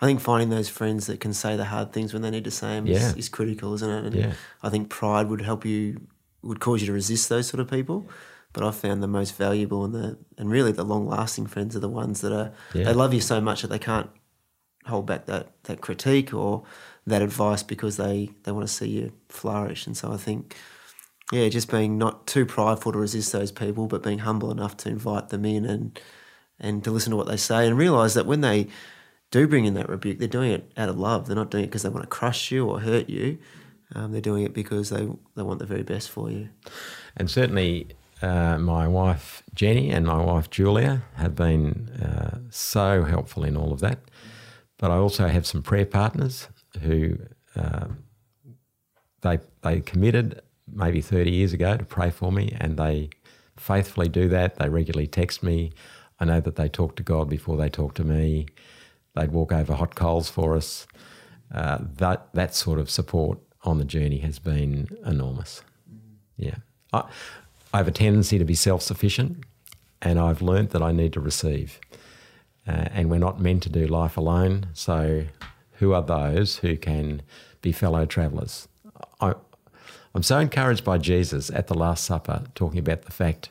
I think finding those friends that can say the hard things when they need to say them yeah. is, is, critical, isn't it? And yeah. I think pride would help you, would cause you to resist those sort of people. But I've found the most valuable and the and really the long lasting friends are the ones that are yeah. they love you so much that they can't hold back that that critique or that advice because they they want to see you flourish. And so I think yeah, just being not too prideful to resist those people, but being humble enough to invite them in and and to listen to what they say and realize that when they do bring in that rebuke, they're doing it out of love. They're not doing it because they want to crush you or hurt you. Um, they're doing it because they they want the very best for you. And certainly, uh, my wife Jenny and my wife Julia have been uh, so helpful in all of that. But I also have some prayer partners who uh, they they committed maybe 30 years ago to pray for me, and they faithfully do that. They regularly text me. I know that they talk to God before they talk to me. They'd walk over hot coals for us. Uh, that that sort of support on the journey has been enormous. Yeah, I, I have a tendency to be self sufficient, and I've learnt that I need to receive. Uh, and we're not meant to do life alone. So, who are those who can be fellow travellers? I, I'm so encouraged by Jesus at the Last Supper talking about the fact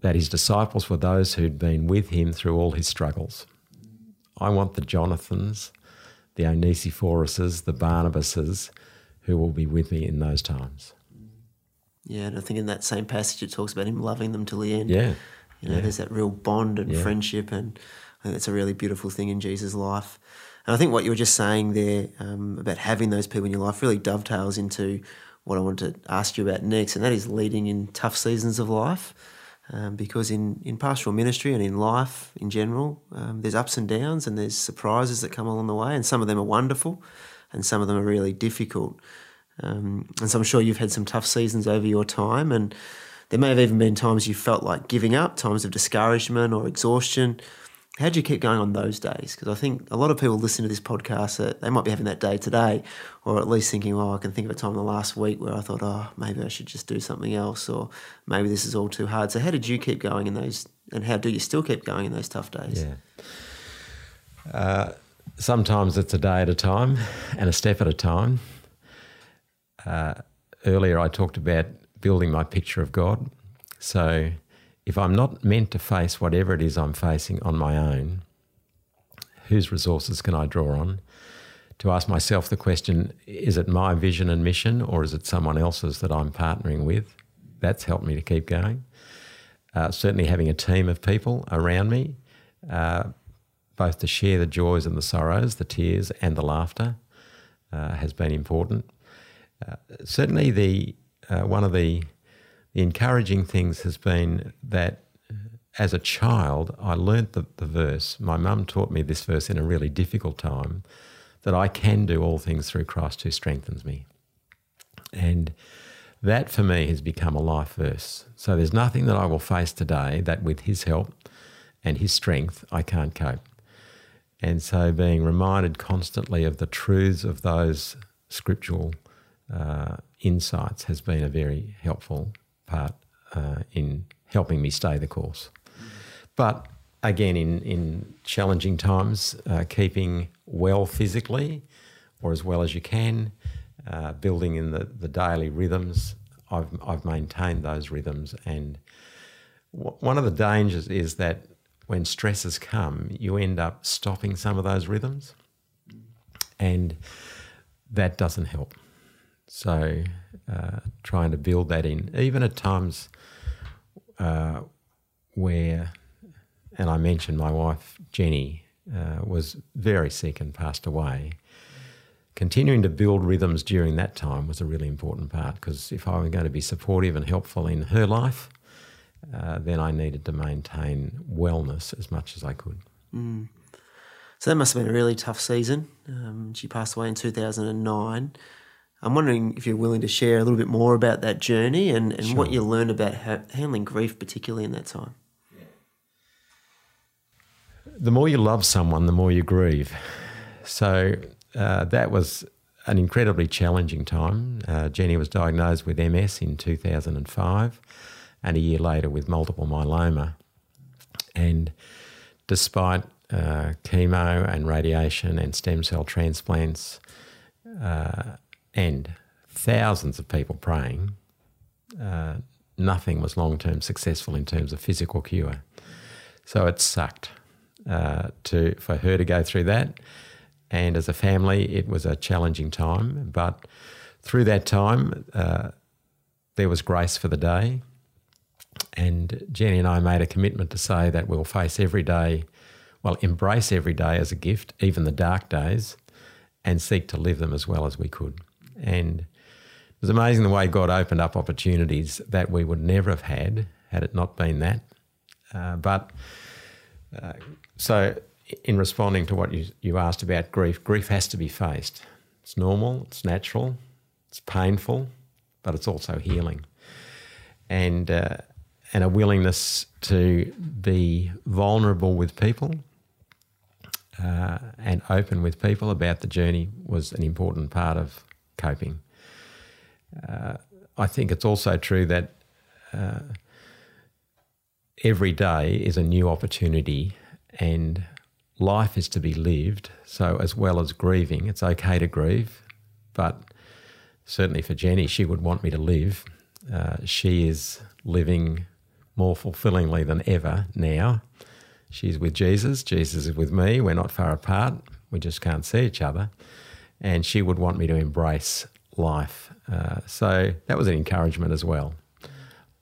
that his disciples were those who'd been with him through all his struggles. I want the Jonathans, the Onesiphoruses, the Barnabases who will be with me in those times. Yeah, and I think in that same passage it talks about him loving them till the end. Yeah. You know, yeah. there's that real bond and Yeah. friendship, and I think that's a really beautiful thing in Jesus' life. And I think what you were just saying there um, about having those people in your life really dovetails into what I wanted to ask you about next, and that is leading in tough seasons of life. Um, because in, in pastoral ministry and in life in general, um, there's ups and downs and there's surprises that come along the way, and some of them are wonderful, and some of them are really difficult. Um, and so I'm sure you've had some tough seasons over your time, and there may have even been times you felt like giving up, times of discouragement or exhaustion. How do you keep going on those days? Because I think a lot of people listen to this podcast that they might be having that day today, or at least thinking, "Oh, I can think of a time in the last week where I thought, oh, maybe I should just do something else, or maybe this is all too hard." So, how did you keep going in those, and how do you still keep going in those tough days? Yeah. Uh, sometimes it's a day at a time and a step at a time. Uh, earlier, I talked about building my picture of God. So, if I'm not meant to face whatever it is I'm facing on my own, whose resources can I draw on? To ask myself the question is it my vision and mission, or is it someone else's that I'm partnering with? That's helped me to keep going. Uh, certainly, having a team of people around me, uh, both to share the joys and the sorrows, the tears and the laughter, uh, has been important. Uh, certainly, the uh, one of the, the encouraging things has been that as a child, I learnt the, the verse. My mum taught me this verse in a really difficult time that I can do all things through Christ who strengthens me. And that for me has become a life verse. So there's nothing that I will face today that with his help and his strength I can't cope. And so being reminded constantly of the truths of those scriptural uh, insights has been a very helpful part uh, in helping me stay the course. But again, in, in challenging times, uh, keeping well physically or as well as you can, uh, building in the, the daily rhythms, I've, I've maintained those rhythms. And w- one of the dangers is that when stresses come, you end up stopping some of those rhythms, and that doesn't help. So, uh, trying to build that in, even at times uh, where, and I mentioned my wife Jenny uh, was very sick and passed away. Continuing to build rhythms during that time was a really important part because if I were going to be supportive and helpful in her life, uh, then I needed to maintain wellness as much as I could. So that must have been a really tough season. Um, she passed away in 2009. I'm wondering if you're willing to share a little bit more about that journey and, and what you learned about ha- handling grief, particularly in that time. The more you love someone, the more you grieve. So uh, that was an incredibly challenging time. Uh, Jenny was diagnosed with MS in 2005 and a year later with multiple myeloma. And despite uh, chemo and radiation and stem cell transplants uh, and thousands of people praying, uh, nothing was long term successful in terms of physical cure. So it sucked uh, to for her to go through that, and as a family, it was a challenging time. But through that time, uh, there was grace for the day, and Jenny and I made a commitment to say that we'll face every day, well, embrace every day as a gift, even the dark days, and seek to live them as well as we could. And it was amazing the way God opened up opportunities that we would never have had had it not been that. Uh, but uh, so, in responding to what you, you asked about grief, grief has to be faced. It's normal, it's natural, it's painful, but it's also healing. And, uh, and a willingness to be vulnerable with people uh, and open with people about the journey was an important part of coping. Uh, I think it's also true that uh, every day is a new opportunity and life is to be lived. So, as well as grieving, it's okay to grieve, but certainly for Jenny, she would want me to live. Uh, she is living more fulfillingly than ever now. She's with Jesus, Jesus is with me. We're not far apart, we just can't see each other. And she would want me to embrace life. Uh, so that was an encouragement as well.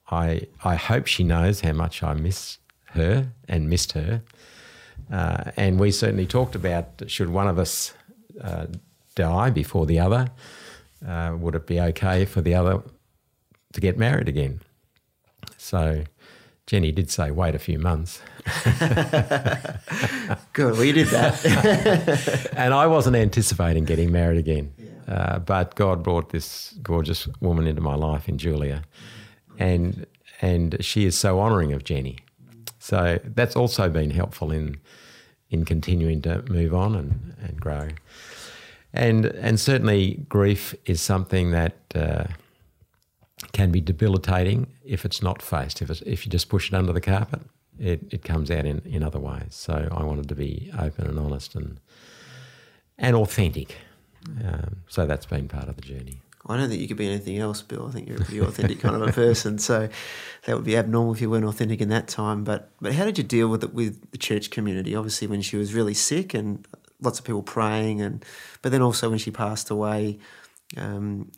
I, I hope she knows how much I miss her and missed her. Uh, and we certainly talked about should one of us uh, die before the other, uh, would it be okay for the other to get married again? So Jenny did say, wait a few months. Good, we did that. and I wasn't anticipating getting married again. Yeah. Uh, but God brought this gorgeous woman into my life in Julia. And, and she is so honouring of Jenny. So that's also been helpful in, in continuing to move on and, and grow. And, and certainly, grief is something that. Uh, can be debilitating if it's not faced. If, if you just push it under the carpet, it, it comes out in, in other ways. So I wanted to be open and honest and and authentic. Um, so that's been part of the journey. I don't think you could be anything else, Bill. I think you're a pretty authentic kind of a person. So that would be abnormal if you weren't authentic in that time. But but how did you deal with it with the church community? Obviously, when she was really sick and lots of people praying, and but then also when she passed away, um,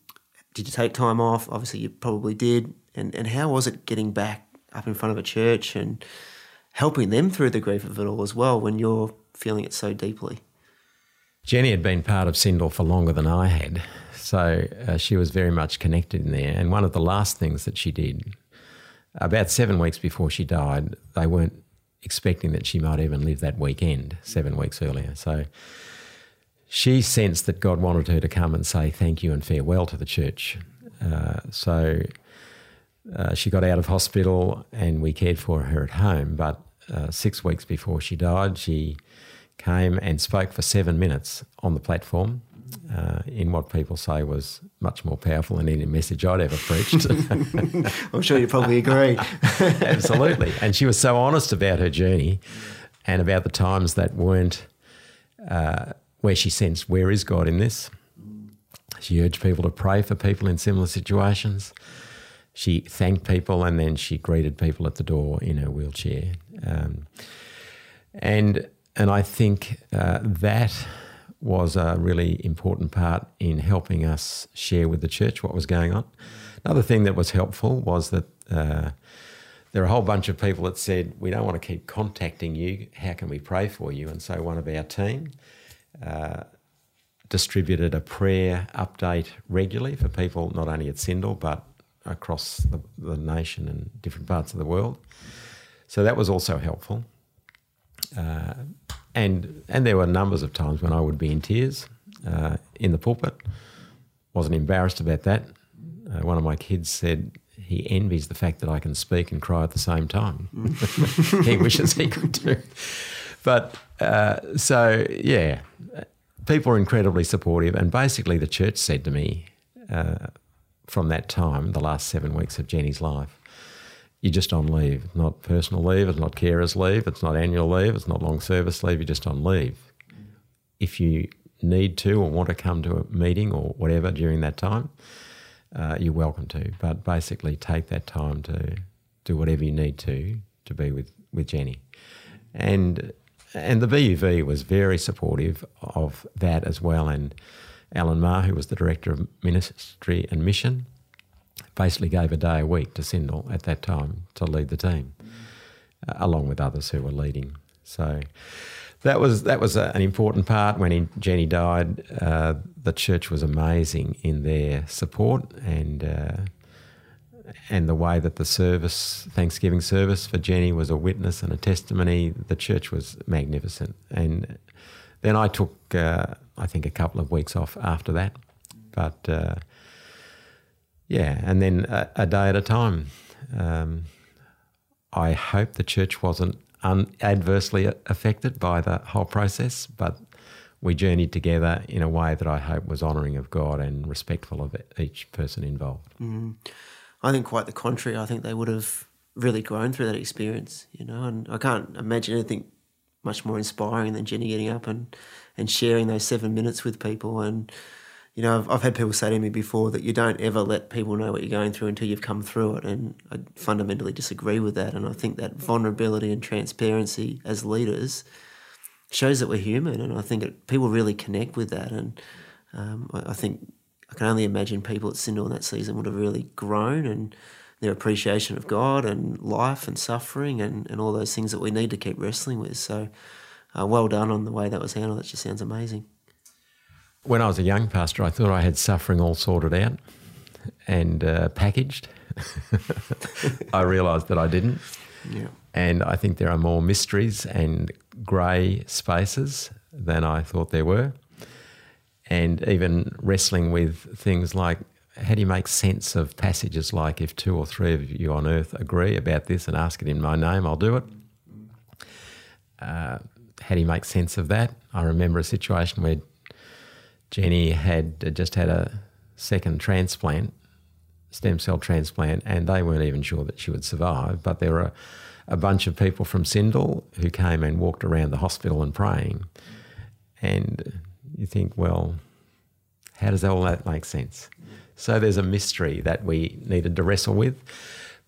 did you take time off? Obviously, you probably did. And and how was it getting back up in front of a church and helping them through the grief of it all as well when you're feeling it so deeply? Jenny had been part of Syndal for longer than I had, so uh, she was very much connected in there. And one of the last things that she did, about seven weeks before she died, they weren't expecting that she might even live that weekend, seven weeks earlier. So she sensed that God wanted her to come and say thank you and farewell to the church. Uh, so uh, she got out of hospital and we cared for her at home. But uh, six weeks before she died, she came and spoke for seven minutes on the platform uh, in what people say was much more powerful than any message I'd ever preached. I'm sure you probably agree. Absolutely. And she was so honest about her journey and about the times that weren't uh, where she sensed, where is God in this? She urged people to pray for people in similar situations. She thanked people and then she greeted people at the door in her wheelchair. Um, and, and I think uh, that was a really important part in helping us share with the church what was going on. Another thing that was helpful was that uh, there are a whole bunch of people that said, We don't want to keep contacting you. How can we pray for you? And so one of our team uh, distributed a prayer update regularly for people not only at Syndal but across the, the, nation and different parts of the world. So that was also helpful. Uh, and and there were numbers of times when I would be in tears uh, in the pulpit. Wasn't embarrassed about that. Uh, one of my kids said he envies the fact that I can speak and cry at the same time. he wishes he could do. But uh, so, yeah, people are incredibly supportive. And basically, the church said to me uh, from that time, the last seven weeks of Jenny's life, you're just on leave, not personal leave, it's not carers leave, it's not annual leave, it's not long service leave, you're just on leave. If you need to or want to come to a meeting or whatever during that time, uh, you're welcome to. But basically, take that time to do whatever you need to to be with, with Jenny. And and the BUV was very supportive of that as well. And Alan Marr, who was the director of ministry and mission, basically gave a day a week to Syndal at that time to lead the team, uh, along with others who were leading. So that was that was a, an important part. When he, Jenny died, uh, the church was amazing in their support and. Uh, and the way that the service, Thanksgiving service for Jenny was a witness and a testimony, the church was magnificent. And then I took, uh, I think, a couple of weeks off after that. But uh, yeah, and then a, a, day at a time. Um, I hope the church wasn't un- adversely affected by the whole process, but we journeyed together in a way that I hope was honouring of God and respectful of each person involved. Mm. I think quite the contrary. I think they would have really grown through that experience, you know. And I can't imagine anything much more inspiring than Jenny getting up and, and sharing those seven minutes with people. And, you know, I've, I've had people say to me before that you don't ever let people know what you're going through until you've come through it. And I fundamentally disagree with that. And I think that vulnerability and transparency as leaders shows that we're human. And I think it, people really connect with that. And um, I, I think I can only imagine people at Syndal in that season would have really grown and their appreciation of God and life and suffering and, and all those things that we need to keep wrestling with. So, uh, well done on the way that was handled. That just sounds amazing. When I was a young pastor, I thought I had suffering all sorted out and uh, packaged. I realised that I didn't. Yeah. And I think there are more mysteries and grey spaces than I thought there were. And even wrestling with things like how do you make sense of passages like if two or three of you on earth agree about this and ask it in my name, I'll do it? Uh, how do you make sense of that? I remember a situation where Jenny had just had a second transplant, stem cell transplant, and they weren't even sure that she would survive. But there were a bunch of people from Syndal who came and walked around the hospital and praying. And you think, well, how does all that make sense? So there's a mystery that we needed to wrestle with.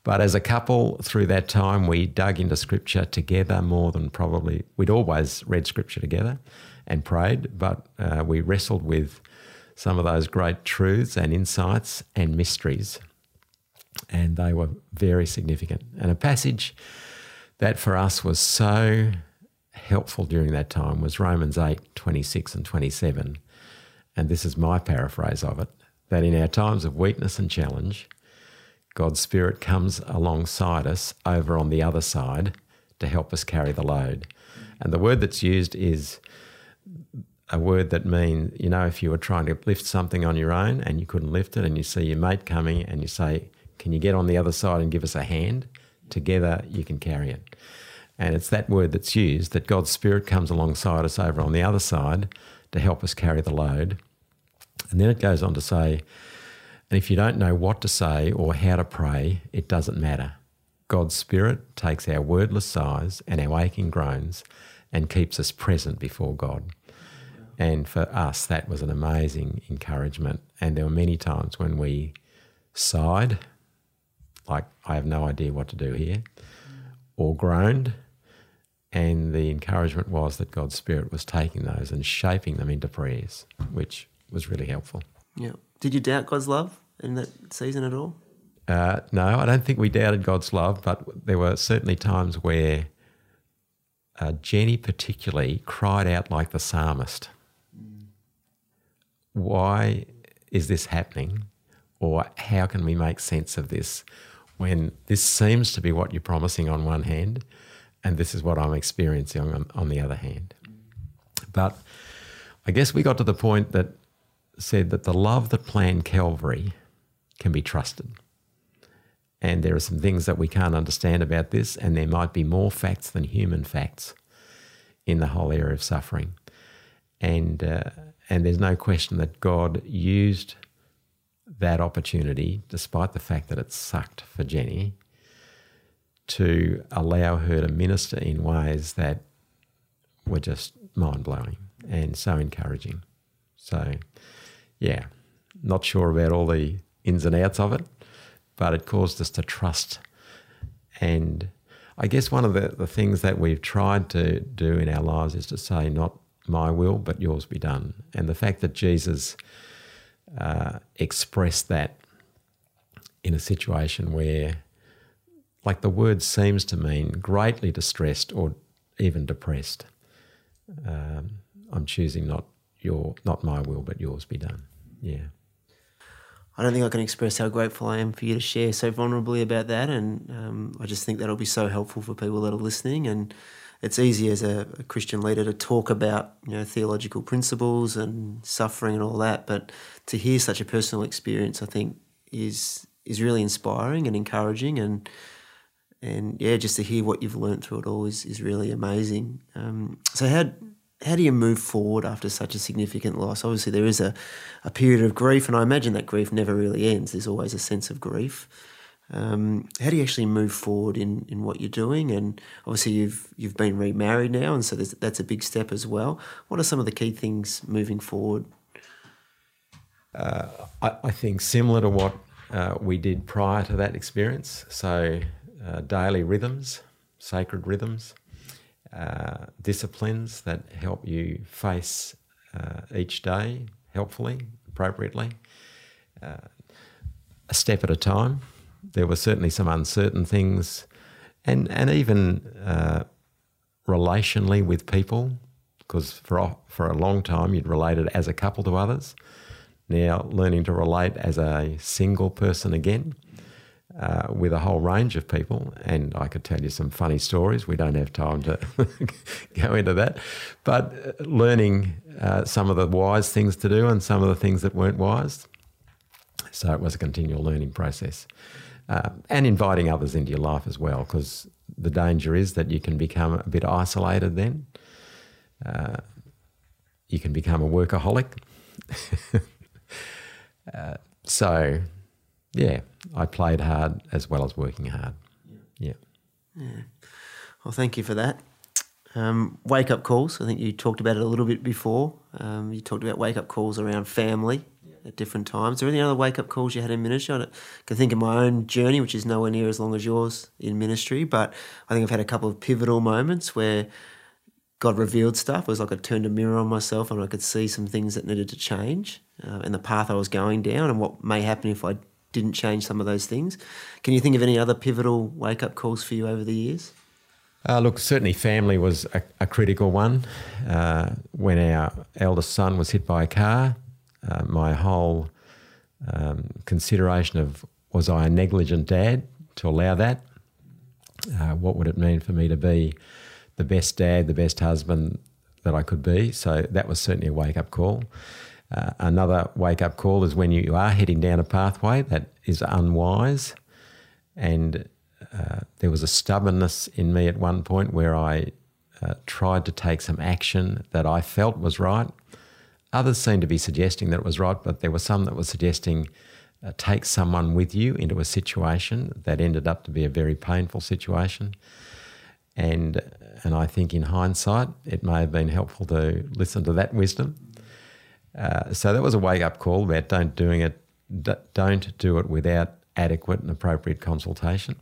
But as a couple, through that time, we dug into scripture together more than probably we'd always read scripture together and prayed, but uh, we wrestled with some of those great truths and insights and mysteries. And they were very significant. And a passage that for us was so helpful during that time was Romans 8 26 and 27. And this is my paraphrase of it that in our times of weakness and challenge, God's Spirit comes alongside us over on the other side to help us carry the load. And the word that's used is a word that means, you know, if you were trying to lift something on your own and you couldn't lift it, and you see your mate coming and you say, Can you get on the other side and give us a hand? Together you can carry it. And it's that word that's used that God's Spirit comes alongside us over on the other side to help us carry the load. And then it goes on to say, and if you don't know what to say or how to pray, it doesn't matter. God's Spirit takes our wordless sighs and our aching groans and keeps us present before God. And for us, that was an amazing encouragement. And there were many times when we sighed, like, I have no idea what to do here, or groaned. And the encouragement was that God's Spirit was taking those and shaping them into prayers, which was really helpful. Yeah. Did you doubt God's love in that season at all? Uh, no, I don't think we doubted God's love, but there were certainly times where uh, Jenny, particularly, cried out like the psalmist. Why is this happening? Or how can we make sense of this when this seems to be what you're promising on one hand, and this is what I'm experiencing on, on the other hand? But I guess we got to the point that said that the love that planned Calvary can be trusted. And there are some things that we can't understand about this, and there might be more facts than human facts in the whole area of suffering. And, uh, and there's no question that God used that opportunity, despite the fact that it sucked for Jenny, to allow her to minister in ways that were just mind blowing and so encouraging. So, yeah, not sure about all the ins and outs of it, but it caused us to trust. And I guess one of the, the things that we've tried to do in our lives is to say, not my will, but yours be done. And the fact that Jesus uh, expressed that in a situation where, like the word seems to mean, greatly distressed or even depressed. Um, I'm choosing not your, not my will, but yours be done yeah. I don't think I can express how grateful I am for you to share so vulnerably about that, and um, I just think that'll be so helpful for people that are listening. And it's easy as a, a, Christian leader to talk about you know theological principles and suffering and all that, but to hear such a personal experience, I think is is really inspiring and encouraging, and and yeah, just to hear what you've learned through it all is is really amazing. Um, so how how do you move forward after such a significant loss? Obviously, there is a, a period of grief, and I imagine that grief never really ends. There's always a sense of grief. Um, how do you actually move forward in, in what you're doing? And obviously, you've you've been remarried now, and so that's a big step as well. What are some of the key things moving forward? Uh, I, I, think similar to what uh, we did prior to that experience. So, uh, daily rhythms, sacred rhythms, uh, disciplines that help you face uh, each day helpfully, appropriately, uh, a step at a time. There were certainly some uncertain things, and and even uh, relationally with people, because for for a long time you'd related as a couple to others. Now learning to relate as a single person again. Uh, with a whole range of people, and I could tell you some funny stories. We don't have time to go into that, but uh, learning uh, some of the wise things to do and some of the things that weren't wise. So it was a continual learning process. Uh, and inviting others into your life as well, because the danger is that you can become a bit isolated then. Uh, you can become a workaholic. So, yeah, I played hard as well as working hard. Yeah. yeah. Well, thank you for that. Um, wake up calls. I think you talked about it a little bit before. Um, you talked about wake up calls around family at different times. Are there any other wake up calls you had in ministry? I can think of my own journey, which is nowhere near as long as yours in ministry, but I think I've had a couple of pivotal moments where God revealed stuff. It was like I turned a mirror on myself and I could see some things that needed to change uh, and the path I was going down and what may happen if I didn't change some of those things. Can you think of any other pivotal wake up calls for you over the years? Uh, look, certainly family was a, a critical one. Uh, when our eldest son was hit by a car, uh, my whole um, consideration of was I a negligent dad to allow that? Uh, what would it mean for me to be the best dad, the best husband that I could be? So that was certainly a wake up call. Uh, another wake up call is when you are heading down a pathway that is unwise and uh, there was a stubbornness in me at one point where I uh, tried to take some action that I felt was right. Others seemed to be suggesting that it was right, but there were some that were suggesting uh, take someone with you into a situation that ended up to be a very painful situation. And and I think in hindsight, it may have been helpful to listen to that wisdom. Uh, so that was a wake up call about don't doing it, don't do it without adequate and appropriate consultation.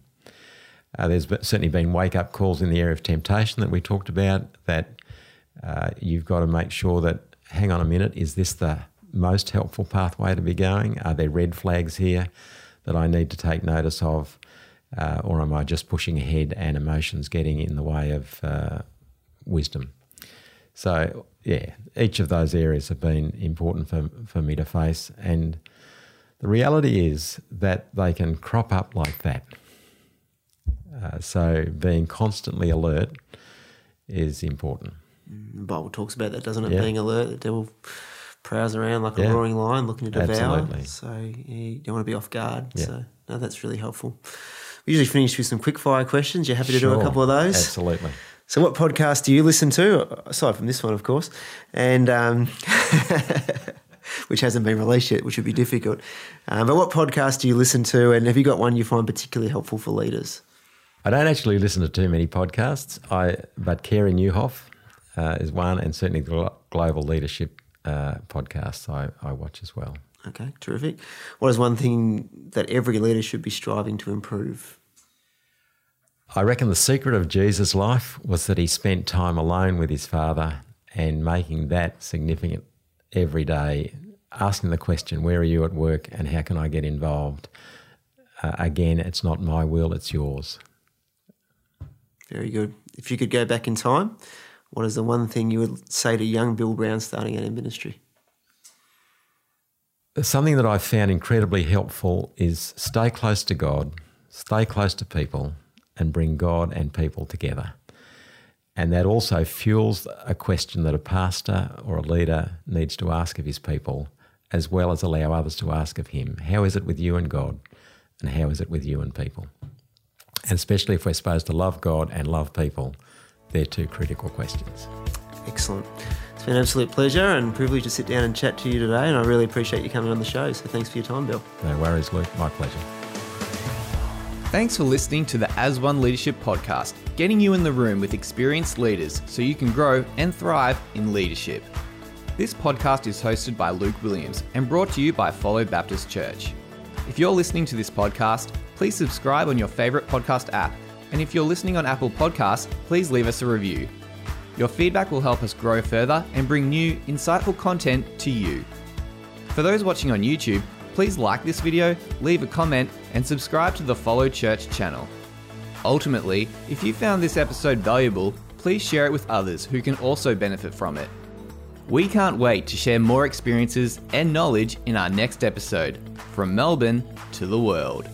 Uh, there's certainly been wake up calls in the area of temptation that we talked about that uh, you've got to make sure that, hang on a minute, is this the most helpful pathway to be going? Are there red flags here that I need to take notice of? Uh, or am I just pushing ahead and emotions getting in the way of uh, wisdom? So, yeah, each of those areas have been important for, for me to face. And the reality is that they can crop up like that. Uh, so being constantly alert is important. The Bible talks about that, doesn't it? Yeah. Being alert, the devil prowls around like a yeah. roaring lion looking to devour. Absolutely. So you don't want to be off guard. Yeah. So no, that's really helpful. We usually finish with some quick fire questions. You happy to sure. do a couple of those? Absolutely. So, what podcast do you listen to, aside from this one, of course, and um, which hasn't been released yet, which would be difficult? Um, but what podcast do you listen to, and have you got one you find particularly helpful for leaders? I don't actually listen to too many podcasts, I but Carey Nieuwhof uh, is one, and certainly the Global Leadership uh, podcasts I, I watch as well. Okay, terrific. What is one thing that every leader should be striving to improve? I reckon the secret of Jesus' life was that he spent time alone with his Father and making that significant every day, asking the question, Where are you at work and how can I get involved? Uh, again, it's not my will, it's yours. Very good. If you could go back in time, what is the one thing you would say to young Bill Brown starting out in ministry? Something that I've found incredibly helpful is stay close to God, stay close to people, and bring God and people together. And that also fuels a question that a pastor or a leader needs to ask of his people, as well as allow others to ask of him. How is it with you and God? And how is it with you and people? And especially if we're supposed to love God and love people, they're two critical questions. Excellent. It's been an absolute pleasure and privilege to sit down and chat to you today, and I really appreciate you coming on the show. So thanks for your time, Bill. No worries, Luke. My pleasure. Thanks for listening to the As One Leadership Podcast, getting you in the room with experienced leaders so you can grow and thrive in leadership. This podcast is hosted by Luke Williams and brought to you by Follow Baptist Church. If you're listening to this podcast, please subscribe on your favourite podcast app. And if you're listening on Apple Podcasts, please leave us a review. Your feedback will help us grow further and bring new, insightful content to you. For those watching on YouTube, please like this video, leave a comment, and subscribe to the Follow Church channel. Ultimately, if you found this episode valuable, please share it with others who can also benefit from it. We can't wait to share more experiences and knowledge in our next episode from Melbourne to the world.